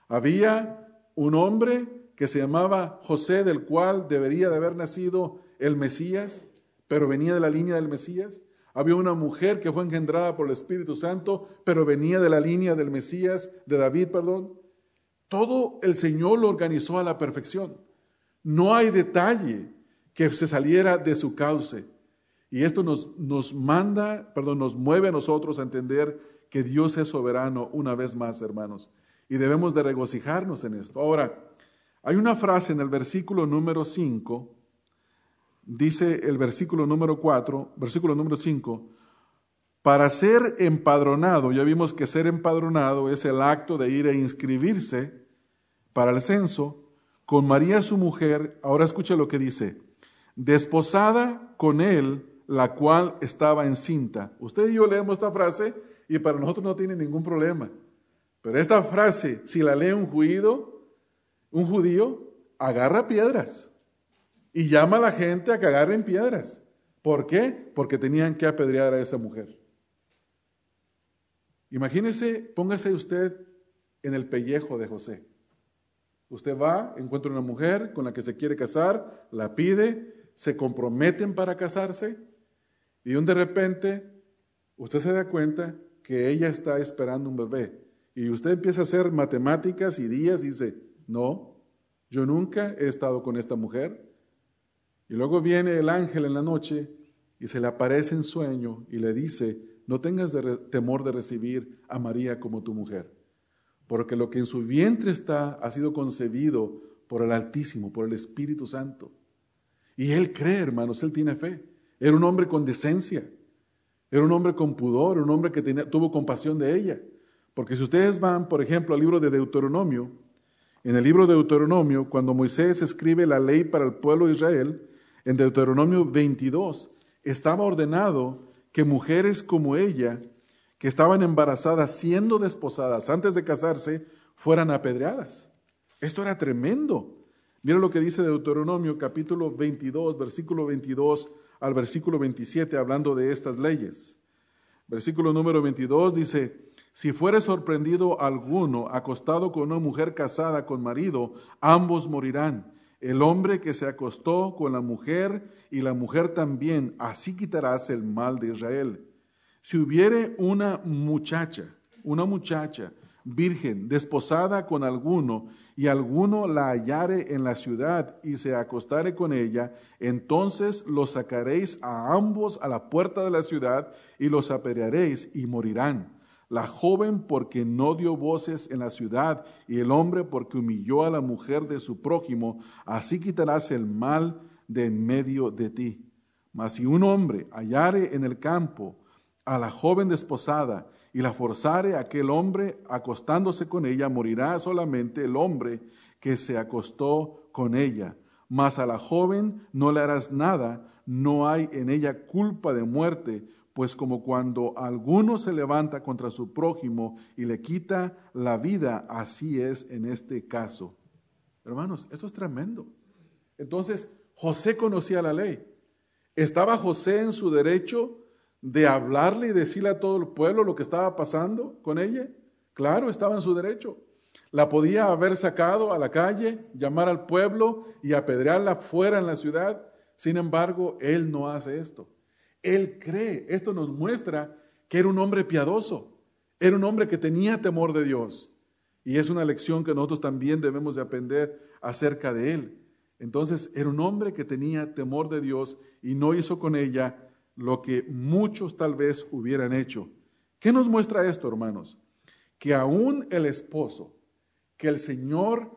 Había un hombre que se llamaba José, del cual debería de haber nacido el Mesías, pero venía de la línea del Mesías. Había una mujer que fue engendrada por el Espíritu Santo, pero venía de la línea del Mesías, de David, perdón. Todo el Señor lo organizó a la perfección. No hay detalle que se saliera de su cauce. Y esto nos, nos manda, perdón, nos mueve a nosotros a entender que Dios es soberano una vez más, hermanos. Y debemos de regocijarnos en esto. Ahora, hay una frase en el versículo número 5, dice el versículo número 4, versículo número 5, para ser empadronado, ya vimos que ser empadronado es el acto de ir a inscribirse para el censo, con María su mujer, ahora escuche lo que dice, desposada con él, la cual estaba encinta. Usted y yo leemos esta frase y para nosotros no tiene ningún problema. Pero esta frase, si la lee un judío, un judío agarra piedras y llama a la gente a que agarren piedras. ¿Por qué? Porque tenían que apedrear a esa mujer. Imagínese, póngase usted en el pellejo de José. Usted va, encuentra una mujer con la que se quiere casar, la pide, se comprometen para casarse y de repente usted se da cuenta que ella está esperando un bebé y usted empieza a hacer matemáticas y días y dice, no, yo nunca he estado con esta mujer. Y luego viene el ángel en la noche y se le aparece en sueño y le dice, no tengas temor de recibir a María como tu mujer, porque lo que en su vientre está ha sido concebido por el Altísimo, por el Espíritu Santo. Y él cree, hermanos, él tiene fe. Era un hombre con decencia, era un hombre con pudor, un hombre que tuvo compasión de ella. Porque si ustedes van, por ejemplo, al libro de Deuteronomio, en el libro de Deuteronomio, cuando Moisés escribe la ley para el pueblo de Israel, en Deuteronomio 22, estaba ordenado que mujeres como ella, que estaban embarazadas siendo desposadas antes de casarse, fueran apedreadas. Esto era tremendo. Mira lo que dice Deuteronomio capítulo 22, versículo 22 al versículo 27, hablando de estas leyes. Versículo número 22 dice, si fuere sorprendido alguno acostado con una mujer casada con marido, ambos morirán. El hombre que se acostó con la mujer y la mujer también, así quitarás el mal de Israel. Si hubiere una muchacha, una muchacha virgen, desposada con alguno, y alguno la hallare en la ciudad y se acostare con ella, entonces los sacaréis a ambos a la puerta de la ciudad y los apedrearéis y morirán. La joven porque no dio voces en la ciudad y el hombre porque humilló a la mujer de su prójimo, así quitarás el mal de en medio de ti. Mas si un hombre hallare en el campo a la joven desposada y la forzare aquel hombre acostándose con ella, morirá solamente el hombre que se acostó con ella. Mas a la joven no le harás nada, no hay en ella culpa de muerte, pues como cuando alguno se levanta contra su prójimo y le quita la vida, así es en este caso. Hermanos, esto es tremendo. Entonces, José conocía la ley. ¿Estaba José en su derecho de hablarle y decirle a todo el pueblo lo que estaba pasando con ella? Claro, estaba en su derecho. La podía haber sacado a la calle, llamar al pueblo y apedrearla fuera en la ciudad. Sin embargo, él no hace esto. Él cree. Esto nos muestra que era un hombre piadoso. Era un hombre que tenía temor de Dios. Y es una lección que nosotros también debemos de aprender acerca de él. Entonces, era un hombre que tenía temor de Dios y no hizo con ella lo que muchos tal vez hubieran hecho. ¿Qué nos muestra esto, hermanos? Que aún el esposo que el Señor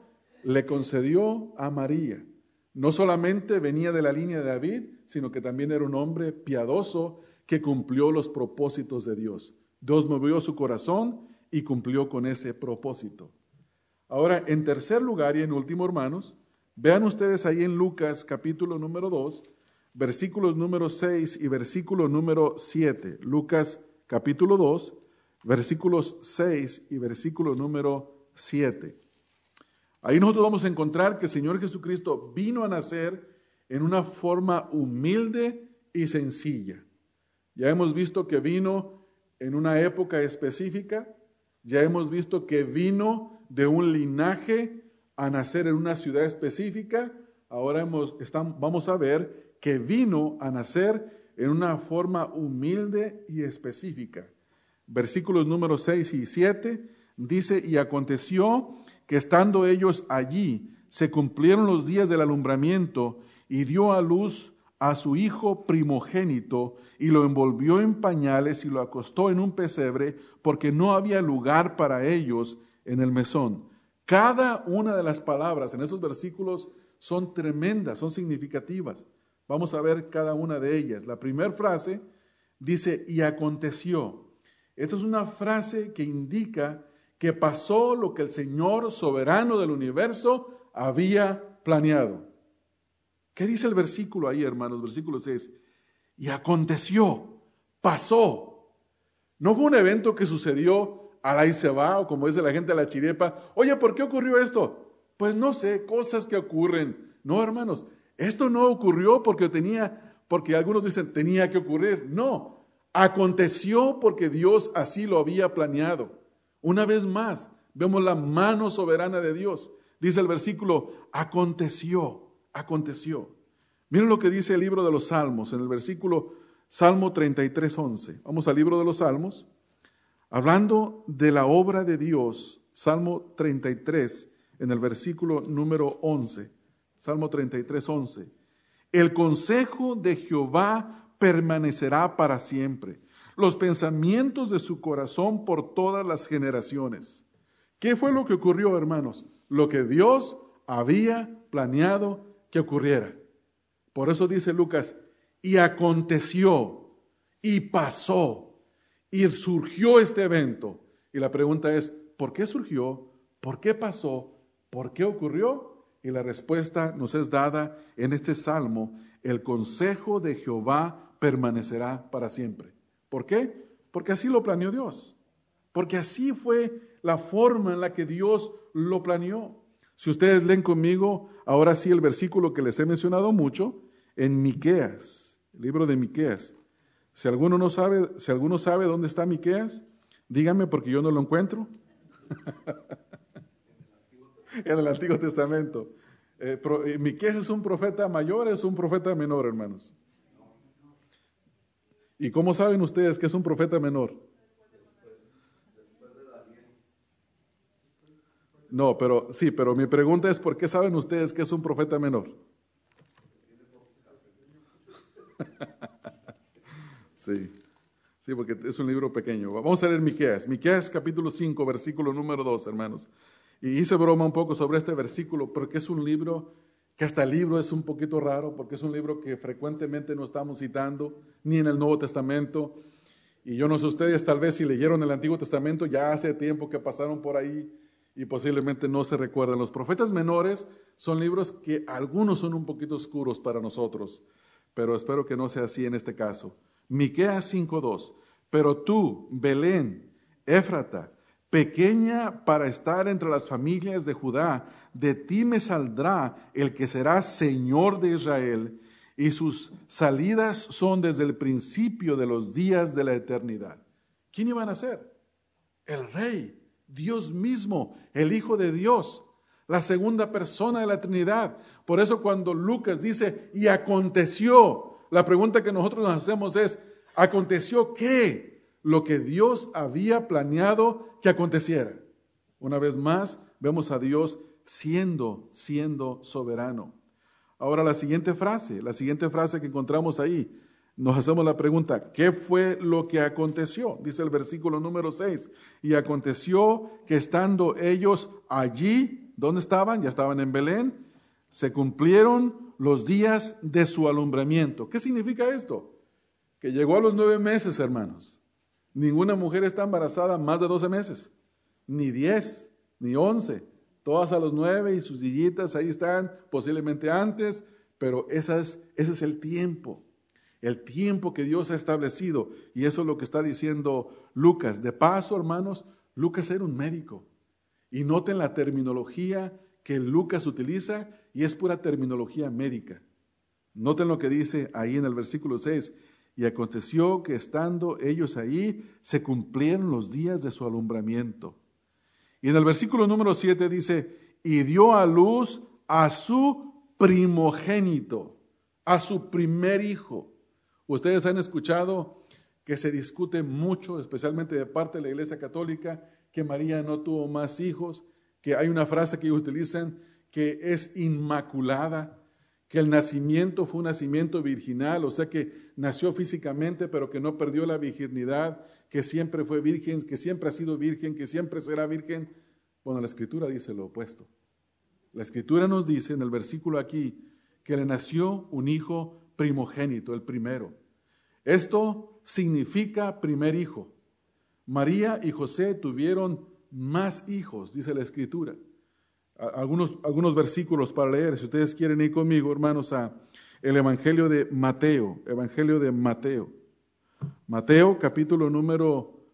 le concedió a María, no solamente venía de la línea de David, sino que también era un hombre piadoso que cumplió los propósitos de Dios. Dios movió su corazón y cumplió con ese propósito. Ahora, en tercer lugar y en último, hermanos, vean ustedes ahí en Lucas capítulo número 2, versículos número 6 y versículo número 7. Lucas capítulo 2, versículos 6 y versículo número 7. Ahí nosotros vamos a encontrar que el Señor Jesucristo vino a nacer en una forma humilde y sencilla. Ya hemos visto que vino en una época específica, ya hemos visto que vino de un linaje a nacer en una ciudad específica, ahora vamos a ver que vino a nacer en una forma humilde y específica. Versículos números 6 y 7 dice, y aconteció que estando ellos allí, se cumplieron los días del alumbramiento y dio a luz a su hijo primogénito y lo envolvió en pañales y lo acostó en un pesebre porque no había lugar para ellos en el mesón. Cada una de las palabras en estos versículos son tremendas, son significativas. Vamos a ver cada una de ellas. La primera frase dice, y aconteció. Esta es una frase que indica que pasó lo que el Señor soberano del universo había planeado. ¿Qué dice el versículo ahí, hermanos? Versículo 6. Y aconteció, pasó. No fue un evento que sucedió al ahí se va, o como dice la gente de la chirepa, oye, ¿por qué ocurrió esto? Pues no sé, cosas que ocurren. No, hermanos, esto no ocurrió porque tenía, porque algunos dicen tenía que ocurrir. No, aconteció porque Dios así lo había planeado. Una vez más, vemos la mano soberana de Dios. Dice el versículo, aconteció, aconteció. Miren lo que dice el libro de los Salmos en el versículo Salmo 33, 11. Vamos al libro de los Salmos. Hablando de la obra de Dios, Salmo 33, en el versículo número 11. Salmo 33, 11. El consejo de Jehová permanecerá para siempre, los pensamientos de su corazón por todas las generaciones. ¿Qué fue lo que ocurrió, hermanos? Lo que Dios había planeado que ocurriera. Por eso dice Lucas, y aconteció, y pasó, y surgió este evento. Y la pregunta es, ¿por qué surgió? ¿Por qué pasó? ¿Por qué ocurrió? Y la respuesta nos es dada en este salmo, el consejo de Jehová permanecerá para siempre. ¿Por qué? Porque así lo planeó Dios. Porque así fue la forma en la que Dios lo planeó. Si ustedes leen conmigo, ahora sí el versículo que les he mencionado mucho, en Miqueas, el libro de Miqueas. Si alguno no sabe, si alguno sabe dónde está Miqueas, díganme porque yo no lo encuentro. en el Antiguo Testamento. Eh, eh, Miqués es un profeta mayor, es un profeta menor, hermanos. ¿Y cómo saben ustedes que es un profeta menor? No, pero sí, pero mi pregunta es, ¿por qué saben ustedes que es un profeta menor? sí, sí, porque es un libro pequeño. Vamos a leer Miqueas. Miqueas capítulo 5, versículo número 2, hermanos. Y hice broma un poco sobre este versículo, porque es un libro que hasta el libro es un poquito raro, porque es un libro que frecuentemente no estamos citando, ni en el Nuevo Testamento. Y yo no sé ustedes, tal vez si leyeron el Antiguo Testamento, ya hace tiempo que pasaron por ahí y posiblemente no se recuerdan. Los profetas menores son libros que algunos son un poquito oscuros para nosotros, pero espero que no sea así en este caso. Miqueas 5:2. Pero tú, Belén, Éfrata, pequeña para estar entre las familias de Judá, de ti me saldrá el que será Señor de Israel, y sus salidas son desde el principio de los días de la eternidad. ¿Quién iban a ser? El rey, Dios mismo, el Hijo de Dios, la segunda persona de la Trinidad. Por eso cuando Lucas dice, y aconteció, la pregunta que nosotros nos hacemos es, ¿aconteció qué? Lo que Dios había planeado que aconteciera. Una vez más, vemos a Dios siendo, siendo soberano. Ahora la siguiente frase, la siguiente frase que encontramos ahí, nos hacemos la pregunta, ¿qué fue lo que aconteció? Dice el versículo número 6, y aconteció que estando ellos allí, ¿dónde estaban? Ya estaban en Belén, se cumplieron los días de su alumbramiento. ¿Qué significa esto? Que llegó a los nueve meses, hermanos. Ninguna mujer está embarazada más de doce meses, ni diez, ni once. Todas a los nueve y sus dillitas ahí están, posiblemente antes, pero es, ese es el tiempo el tiempo que Dios ha establecido. Y eso es lo que está diciendo Lucas. De paso, hermanos, Lucas era un médico. Y noten la terminología que Lucas utiliza y es pura terminología médica. Noten lo que dice ahí en el versículo 6. Y aconteció que estando ellos ahí, se cumplieron los días de su alumbramiento. Y en el versículo número 7 dice, y dio a luz a su primogénito, a su primer hijo. Ustedes han escuchado que se discute mucho, especialmente de parte de la Iglesia Católica, que María no tuvo más hijos, que hay una frase que ellos utilizan que es inmaculada, que el nacimiento fue un nacimiento virginal, o sea que nació físicamente, pero que no perdió la virginidad, que siempre fue virgen, que siempre ha sido virgen, que siempre será virgen. Bueno, la escritura dice lo opuesto. La escritura nos dice en el versículo aquí que le nació un hijo primogénito, el primero. Esto significa primer hijo. María y José tuvieron más hijos, dice la escritura. Algunos, algunos versículos para leer, si ustedes quieren ir conmigo, hermanos, a el Evangelio de Mateo, Evangelio de Mateo. Mateo capítulo número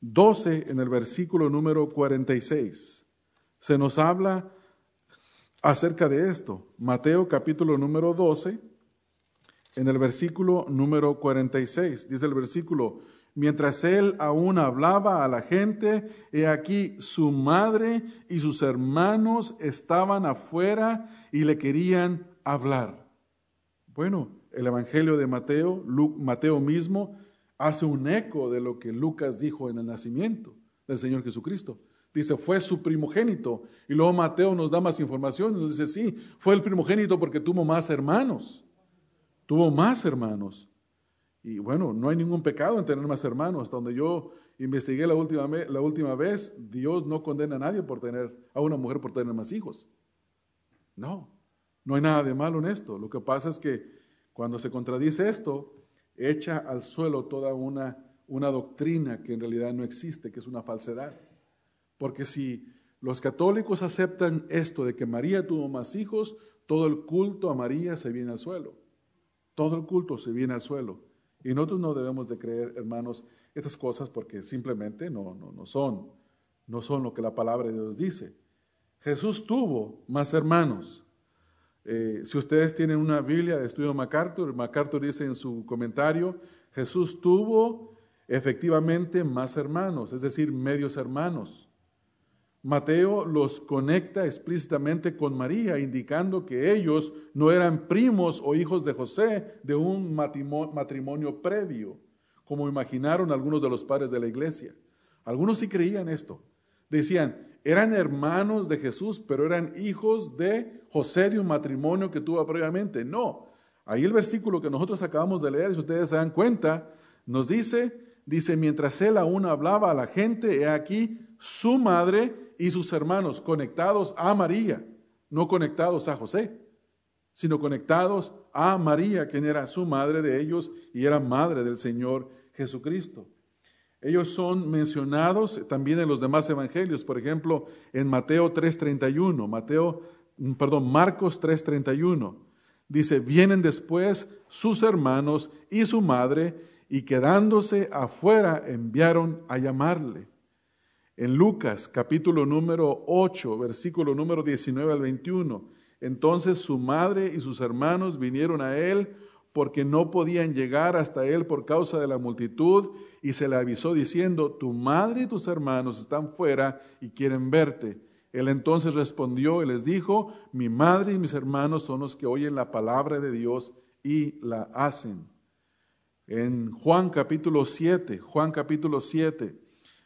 12 en el versículo número 46. Se nos habla acerca de esto. Mateo capítulo número 12 en el versículo número 46. Dice el versículo, mientras él aún hablaba a la gente, he aquí su madre y sus hermanos estaban afuera y le querían hablar. Bueno, el Evangelio de Mateo, Mateo mismo, hace un eco de lo que Lucas dijo en el nacimiento del Señor Jesucristo. Dice, fue su primogénito. Y luego Mateo nos da más información y nos dice, sí, fue el primogénito porque tuvo más hermanos. Tuvo más hermanos. Y bueno, no hay ningún pecado en tener más hermanos. Hasta donde yo investigué la última, la última vez, Dios no condena a nadie por tener, a una mujer por tener más hijos. No, no hay nada de malo en esto. Lo que pasa es que cuando se contradice esto, echa al suelo toda una, una doctrina que en realidad no existe, que es una falsedad. Porque si los católicos aceptan esto de que María tuvo más hijos, todo el culto a María se viene al suelo. Todo el culto se viene al suelo. Y nosotros no debemos de creer, hermanos, estas cosas porque simplemente no, no, no son, no son lo que la palabra de Dios dice. Jesús tuvo más hermanos. Eh, si ustedes tienen una Biblia de estudio MacArthur, MacArthur dice en su comentario, Jesús tuvo efectivamente más hermanos, es decir, medios hermanos. Mateo los conecta explícitamente con María, indicando que ellos no eran primos o hijos de José de un matrimonio previo, como imaginaron algunos de los padres de la iglesia. Algunos sí creían esto. Decían, eran hermanos de Jesús, pero eran hijos de José de un matrimonio que tuvo previamente. No, ahí el versículo que nosotros acabamos de leer, si ustedes se dan cuenta, nos dice, dice, mientras él aún hablaba a la gente, he aquí su madre y sus hermanos conectados a María, no conectados a José, sino conectados a María, quien era su madre de ellos y era madre del Señor Jesucristo. Ellos son mencionados también en los demás evangelios, por ejemplo, en Mateo 3:31, Mateo, perdón, Marcos 3:31. Dice, vienen después sus hermanos y su madre y quedándose afuera enviaron a llamarle. En Lucas capítulo número 8, versículo número 19 al 21, entonces su madre y sus hermanos vinieron a él porque no podían llegar hasta él por causa de la multitud, y se le avisó diciendo, tu madre y tus hermanos están fuera y quieren verte. Él entonces respondió y les dijo, mi madre y mis hermanos son los que oyen la palabra de Dios y la hacen. En Juan capítulo 7, Juan capítulo 7,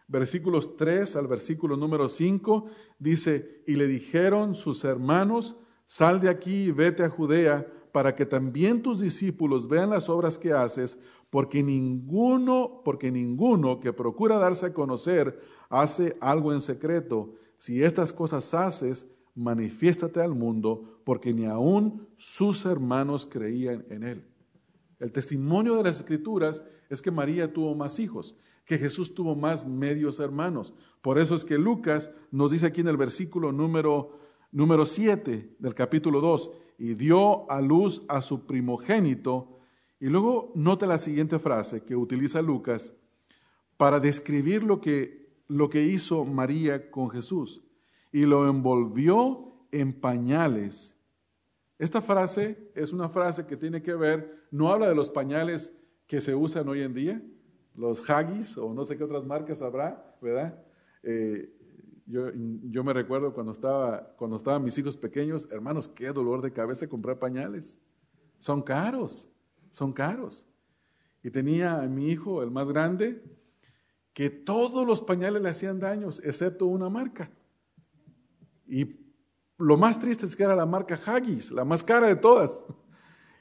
versículos 3 al versículo número 5, dice, y le dijeron sus hermanos, sal de aquí y vete a Judea para que también tus discípulos vean las obras que haces, porque ninguno, porque ninguno que procura darse a conocer hace algo en secreto. Si estas cosas haces, manifiéstate al mundo, porque ni aun sus hermanos creían en él. El testimonio de las escrituras es que María tuvo más hijos, que Jesús tuvo más medios hermanos. Por eso es que Lucas nos dice aquí en el versículo número, número 7 del capítulo 2, y dio a luz a su primogénito. Y luego nota la siguiente frase que utiliza Lucas para describir lo que, lo que hizo María con Jesús. Y lo envolvió en pañales. Esta frase es una frase que tiene que ver, no habla de los pañales que se usan hoy en día, los Haggis o no sé qué otras marcas habrá, ¿verdad? Eh, yo, me recuerdo cuando estaba, cuando estaban mis hijos pequeños, hermanos, qué dolor de cabeza comprar pañales. Son caros, son caros. Y tenía a mi hijo, el más grande, que todos los pañales le hacían daños, excepto una marca. Y lo más triste es que era la marca Haggis, la más cara de todas.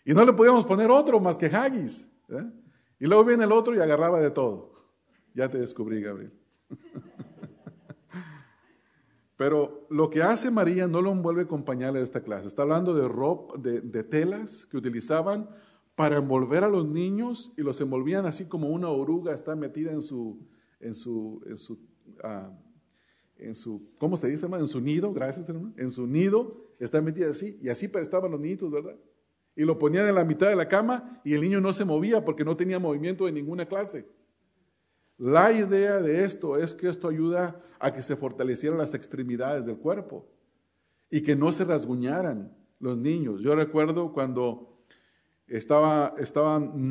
Y no le podíamos poner otro más que Haggis. ¿eh? Y luego viene el otro y agarraba de todo. Ya te descubrí, Gabriel. Pero lo que hace María no lo envuelve con pañales de esta clase. Está hablando de ropa, de, telas que utilizaban para envolver a los niños y los envolvían así como una oruga está metida en su, en su, en su, ah, ¿cómo se dice, hermano? En su nido, gracias, hermano. En su nido está metida así y así estaban los niños, ¿verdad? Y lo ponían en la mitad de la cama y el niño no se movía porque no tenía movimiento de ninguna clase. La idea de esto es que esto ayuda a que se fortalecieran las extremidades del cuerpo y que no se rasguñaran los niños. Yo recuerdo cuando estaba, estaban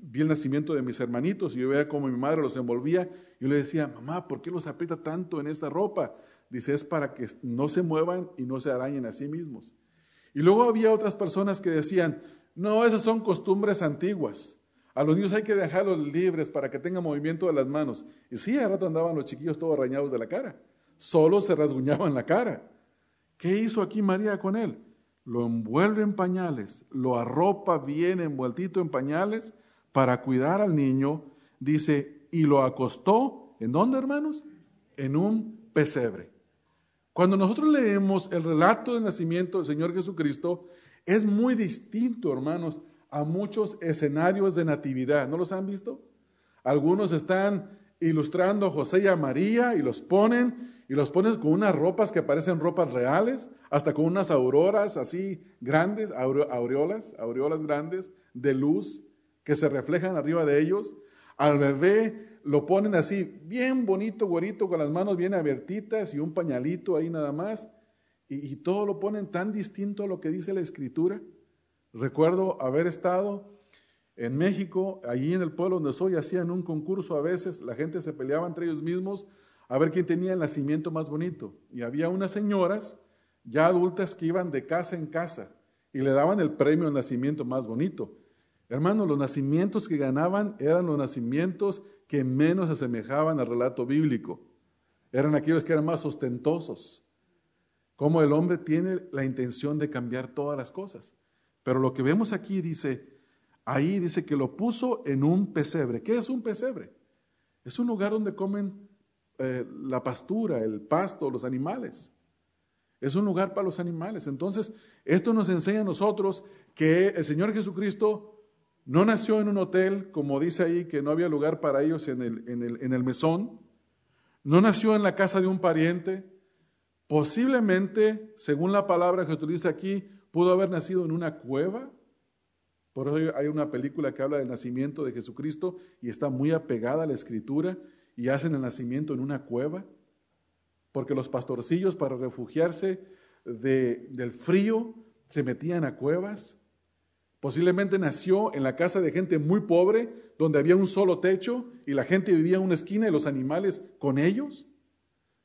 vi el nacimiento de mis hermanitos y yo veía cómo mi madre los envolvía. Yo le decía, mamá, ¿por qué los aprieta tanto en esta ropa? Dice, es para que no se muevan y no se arañen a sí mismos. Y luego había otras personas que decían, no, esas son costumbres antiguas. A los niños hay que dejarlos libres para que tengan movimiento de las manos. Y sí, a rato andaban los chiquillos todos arañados de la cara. Solo se rasguñaban la cara. ¿Qué hizo aquí María con él? Lo envuelve en pañales, lo arropa bien envueltito en pañales para cuidar al niño. Dice, y lo acostó, ¿en dónde, hermanos? En un pesebre. Cuando nosotros leemos el relato del nacimiento del Señor Jesucristo, es muy distinto, hermanos, a muchos escenarios de natividad. ¿No los han visto? Algunos están ilustrando a José y a María y los ponen y los ponen con unas ropas que parecen ropas reales, hasta con unas auroras así grandes, aureolas, aureolas grandes de luz que se reflejan arriba de ellos. Al bebé lo ponen así, bien bonito, güerito, con las manos bien abiertitas y un pañalito ahí nada más. Y, y todo lo ponen tan distinto a lo que dice la escritura. Recuerdo haber estado en México, allí en el pueblo donde soy, hacían un concurso a veces, la gente se peleaba entre ellos mismos a ver quién tenía el nacimiento más bonito. Y había unas señoras ya adultas que iban de casa en casa y le daban el premio al nacimiento más bonito. Hermano, los nacimientos que ganaban eran los nacimientos que menos asemejaban al relato bíblico. eran aquellos que eran más ostentosos. Como el hombre tiene la intención de cambiar todas las cosas. Pero lo que vemos aquí dice, ahí dice que lo puso en un pesebre. ¿Qué es un pesebre? Es un lugar donde comen eh, la pastura, el pasto, los animales. Es un lugar para los animales. Entonces, esto nos enseña a nosotros que el Señor Jesucristo no nació en un hotel, como dice ahí, que no había lugar para ellos en el, mesón. No nació en la casa de un pariente. Posiblemente, según la palabra que utiliza aquí, pudo haber nacido en una cueva. Por eso hay una película que habla del nacimiento de Jesucristo y está muy apegada a la escritura y hacen el nacimiento en una cueva. Porque los pastorcillos para refugiarse del frío se metían a cuevas. Posiblemente nació en la casa de gente muy pobre, donde había un solo techo y la gente vivía en una esquina y los animales con ellos.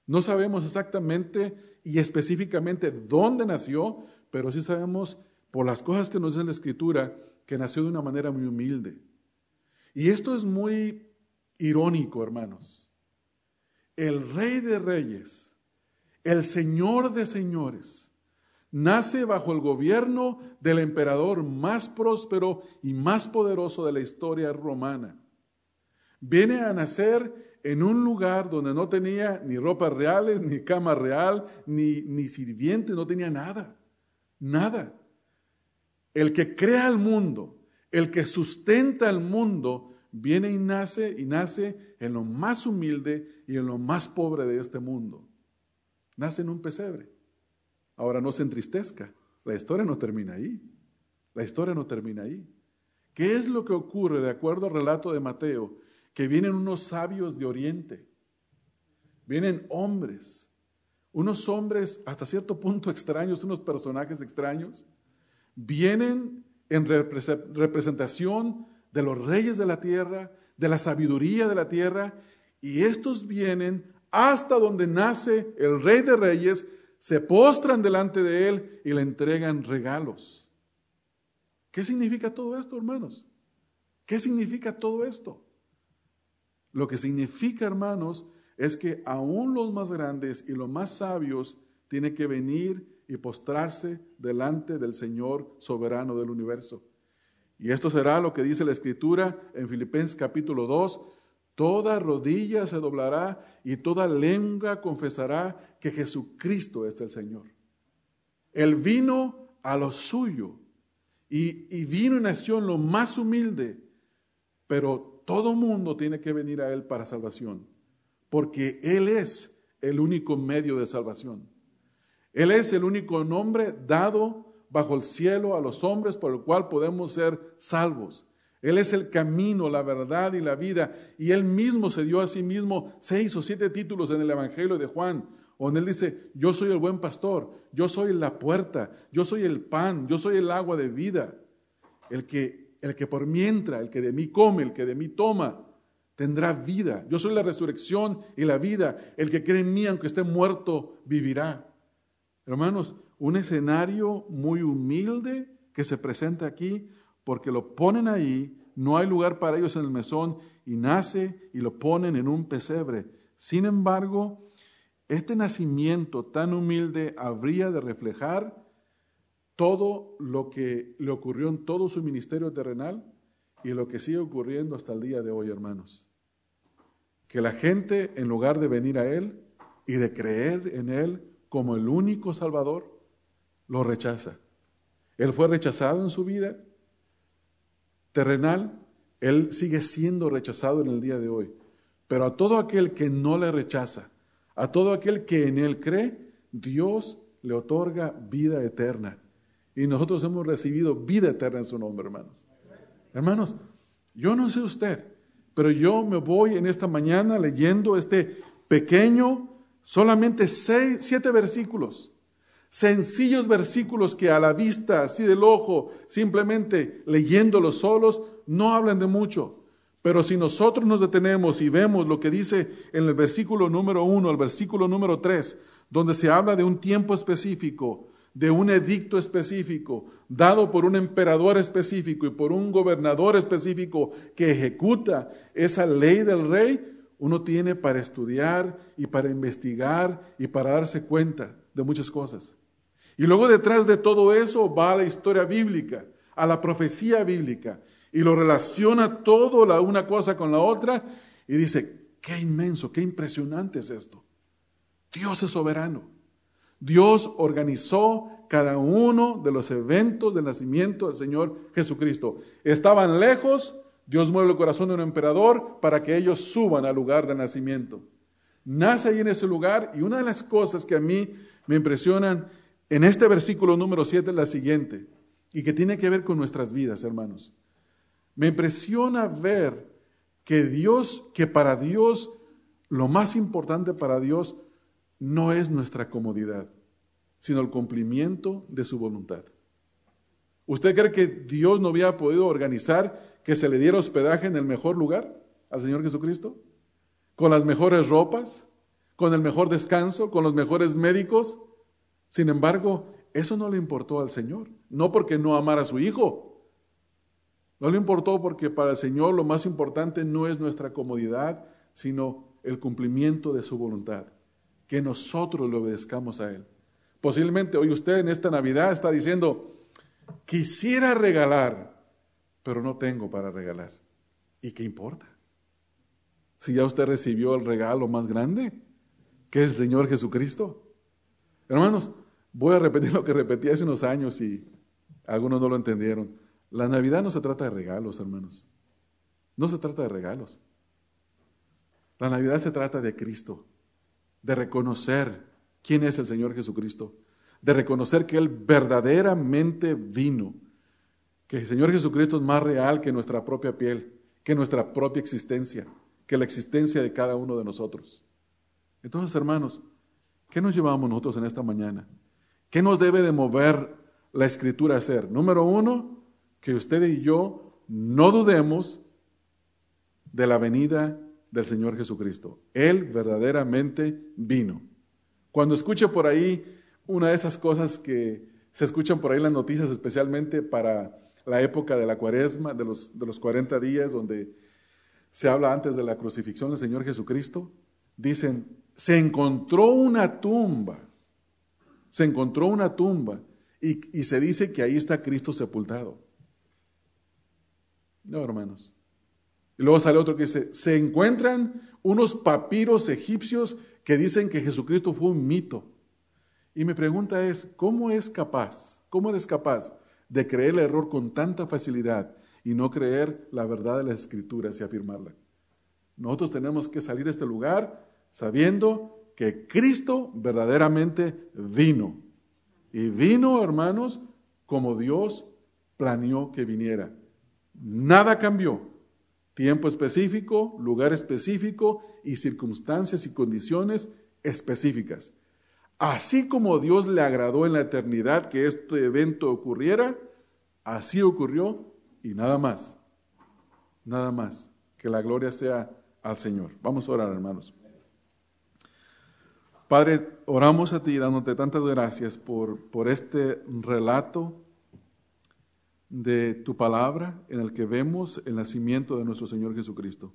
No sabemos exactamente y específicamente dónde nació, pero sí sabemos por las cosas que nos dice la Escritura que nació de una manera muy humilde. Y esto es muy irónico, hermanos. El rey de reyes, el señor de señores, nace bajo el gobierno del emperador más próspero y más poderoso de la historia romana. Viene a nacer en un lugar donde no tenía ni ropas reales, ni cama real, ni, ni sirviente, no tenía nada. Nada. El que crea el mundo, el que sustenta el mundo, viene y nace y nace en lo más humilde y en lo más pobre de este mundo. Nace en un pesebre. Ahora no se entristezca, la historia no termina ahí. La historia no termina ahí. ¿Qué es lo que ocurre de acuerdo al relato de Mateo? Que vienen unos sabios de Oriente, vienen hombres unos hombres hasta cierto punto extraños, unos personajes extraños, vienen en representación de los reyes de la tierra, de la sabiduría de la tierra, y estos vienen hasta donde nace el rey de reyes, se postran delante de él y le entregan regalos. ¿Qué significa todo esto, hermanos? ¿Qué significa todo esto? Lo que significa, hermanos, es que aún los más grandes y los más sabios tienen que venir y postrarse delante del Señor soberano del universo. Y esto será lo que dice la Escritura en Filipenses capítulo 2. Toda rodilla se doblará y toda lengua confesará que Jesucristo es el Señor. Él vino a lo suyo y, vino y nació en lo más humilde, pero todo mundo tiene que venir a Él para salvación porque Él es el único medio de salvación. Él es el único nombre dado bajo el cielo a los hombres por el cual podemos ser salvos. Él es el camino, la verdad y la vida. Y Él mismo se dio a sí mismo seis o siete títulos en el Evangelio de Juan, donde Él dice, yo soy el buen pastor, yo soy la puerta, yo soy el pan, yo soy el agua de vida. El que, el que por mí entra, el que de mí come, el que de mí toma, tendrá vida. Yo soy la resurrección y la vida. El que cree en mí, aunque esté muerto, vivirá. Hermanos, un escenario muy humilde que se presenta aquí, porque lo ponen ahí, no hay lugar para ellos en el mesón, y nace y lo ponen en un pesebre. Sin embargo, este nacimiento tan humilde habría de reflejar todo lo que le ocurrió en todo su ministerio terrenal y lo que sigue ocurriendo hasta el día de hoy, hermanos que la gente, en lugar de venir a Él y de creer en Él como el único Salvador, lo rechaza. Él fue rechazado en su vida terrenal, Él sigue siendo rechazado en el día de hoy. Pero a todo aquel que no le rechaza, a todo aquel que en Él cree, Dios le otorga vida eterna. Y nosotros hemos recibido vida eterna en su nombre, hermanos. Hermanos, yo no sé usted, pero yo me voy en esta mañana leyendo este pequeño, solamente seis, siete versículos, sencillos versículos que a la vista, así del ojo, simplemente leyéndolos solos, no hablan de mucho. Pero si nosotros nos detenemos y vemos lo que dice en el versículo número uno, el versículo número tres, donde se habla de un tiempo específico, de un edicto específico, dado por un emperador específico y por un gobernador específico que ejecuta esa ley del rey, uno tiene para estudiar y para investigar y para darse cuenta de muchas cosas. Y luego detrás de todo eso va la historia bíblica, a la profecía bíblica, y lo relaciona todo la una cosa con la otra y dice, qué inmenso, qué impresionante es esto. Dios es soberano. Dios organizó cada uno de los eventos del nacimiento del Señor Jesucristo. Estaban lejos, Dios mueve el corazón de un emperador para que ellos suban al lugar del nacimiento. Nace ahí en ese lugar y una de las cosas que a mí me impresionan en este versículo número 7 es la siguiente y que tiene que ver con nuestras vidas, hermanos. Me impresiona ver que Dios, que para Dios, lo más importante para Dios no es nuestra comodidad, sino el cumplimiento de su voluntad. ¿Usted cree que Dios no había podido organizar que se le diera hospedaje en el mejor lugar al Señor Jesucristo? ¿Con las mejores ropas? ¿Con el mejor descanso? ¿Con los mejores médicos? Sin embargo, eso no le importó al Señor, no porque no amara a su Hijo. No le importó porque para el Señor lo más importante no es nuestra comodidad, sino el cumplimiento de su voluntad que nosotros le obedezcamos a Él. Posiblemente hoy usted en esta Navidad está diciendo, quisiera regalar, pero no tengo para regalar. ¿Y qué importa? Si ya usted recibió el regalo más grande, que es el Señor Jesucristo. Hermanos, voy a repetir lo que repetí hace unos años y algunos no lo entendieron. La Navidad no se trata de regalos, hermanos. No se trata de regalos. La Navidad se trata de Cristo de reconocer quién es el Señor Jesucristo, de reconocer que Él verdaderamente vino, que el Señor Jesucristo es más real que nuestra propia piel, que nuestra propia existencia, que la existencia de cada uno de nosotros. Entonces, hermanos, ¿qué nos llevamos nosotros en esta mañana? ¿Qué nos debe de mover la escritura a hacer? Número uno, que usted y yo no dudemos de la venida del Señor Jesucristo. Él verdaderamente vino. Cuando escuche por ahí una de esas cosas que se escuchan por ahí en las noticias, especialmente para la época de la cuaresma, de los, de los 40 días, donde se habla antes de la crucifixión del Señor Jesucristo, dicen, se encontró una tumba, se encontró una tumba y, y se dice que ahí está Cristo sepultado. No, hermanos. Y luego sale otro que dice, se encuentran unos papiros egipcios que dicen que Jesucristo fue un mito. Y mi pregunta es, ¿cómo es capaz, cómo eres capaz de creer el error con tanta facilidad y no creer la verdad de las escrituras y afirmarla? Nosotros tenemos que salir de este lugar sabiendo que Cristo verdaderamente vino. Y vino, hermanos, como Dios planeó que viniera. Nada cambió. Tiempo específico, lugar específico y circunstancias y condiciones específicas. Así como Dios le agradó en la eternidad que este evento ocurriera, así ocurrió y nada más. Nada más. Que la gloria sea al Señor. Vamos a orar, hermanos. Padre, oramos a ti dándote tantas gracias por, por este relato de tu palabra en el que vemos el nacimiento de nuestro Señor Jesucristo.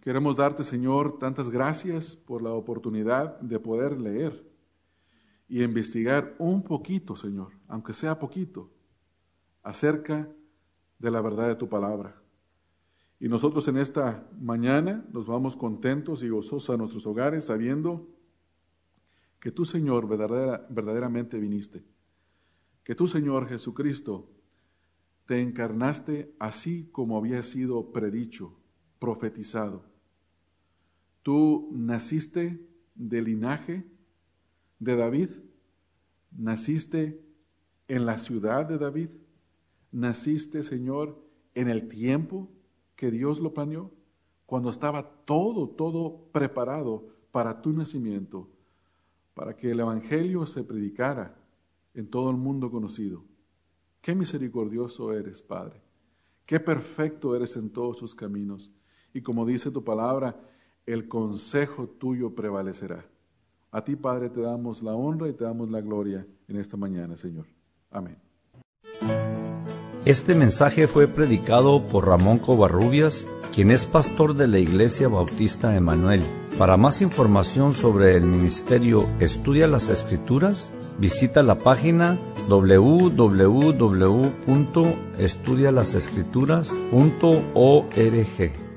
Queremos darte, Señor, tantas gracias por la oportunidad de poder leer y investigar un poquito, Señor, aunque sea poquito, acerca de la verdad de tu palabra. Y nosotros en esta mañana nos vamos contentos y gozosos a nuestros hogares sabiendo que tú, Señor, verdaderamente viniste que tú, Señor Jesucristo, te encarnaste así como había sido predicho, profetizado. Tú naciste del linaje de David, naciste en la ciudad de David, naciste, Señor, en el tiempo que Dios lo planeó, cuando estaba todo, todo preparado para tu nacimiento, para que el Evangelio se predicara en todo el mundo conocido. Qué misericordioso eres, Padre. Qué perfecto eres en todos sus caminos. Y como dice tu palabra, el consejo tuyo prevalecerá. A ti, Padre, te damos la honra y te damos la gloria en esta mañana, Señor. Amén. Este mensaje fue predicado por Ramón Covarrubias, quien es pastor de la Iglesia Bautista Emanuel. Para más información sobre el ministerio Estudia las Escrituras, visita la página www.estudialasescrituras.org.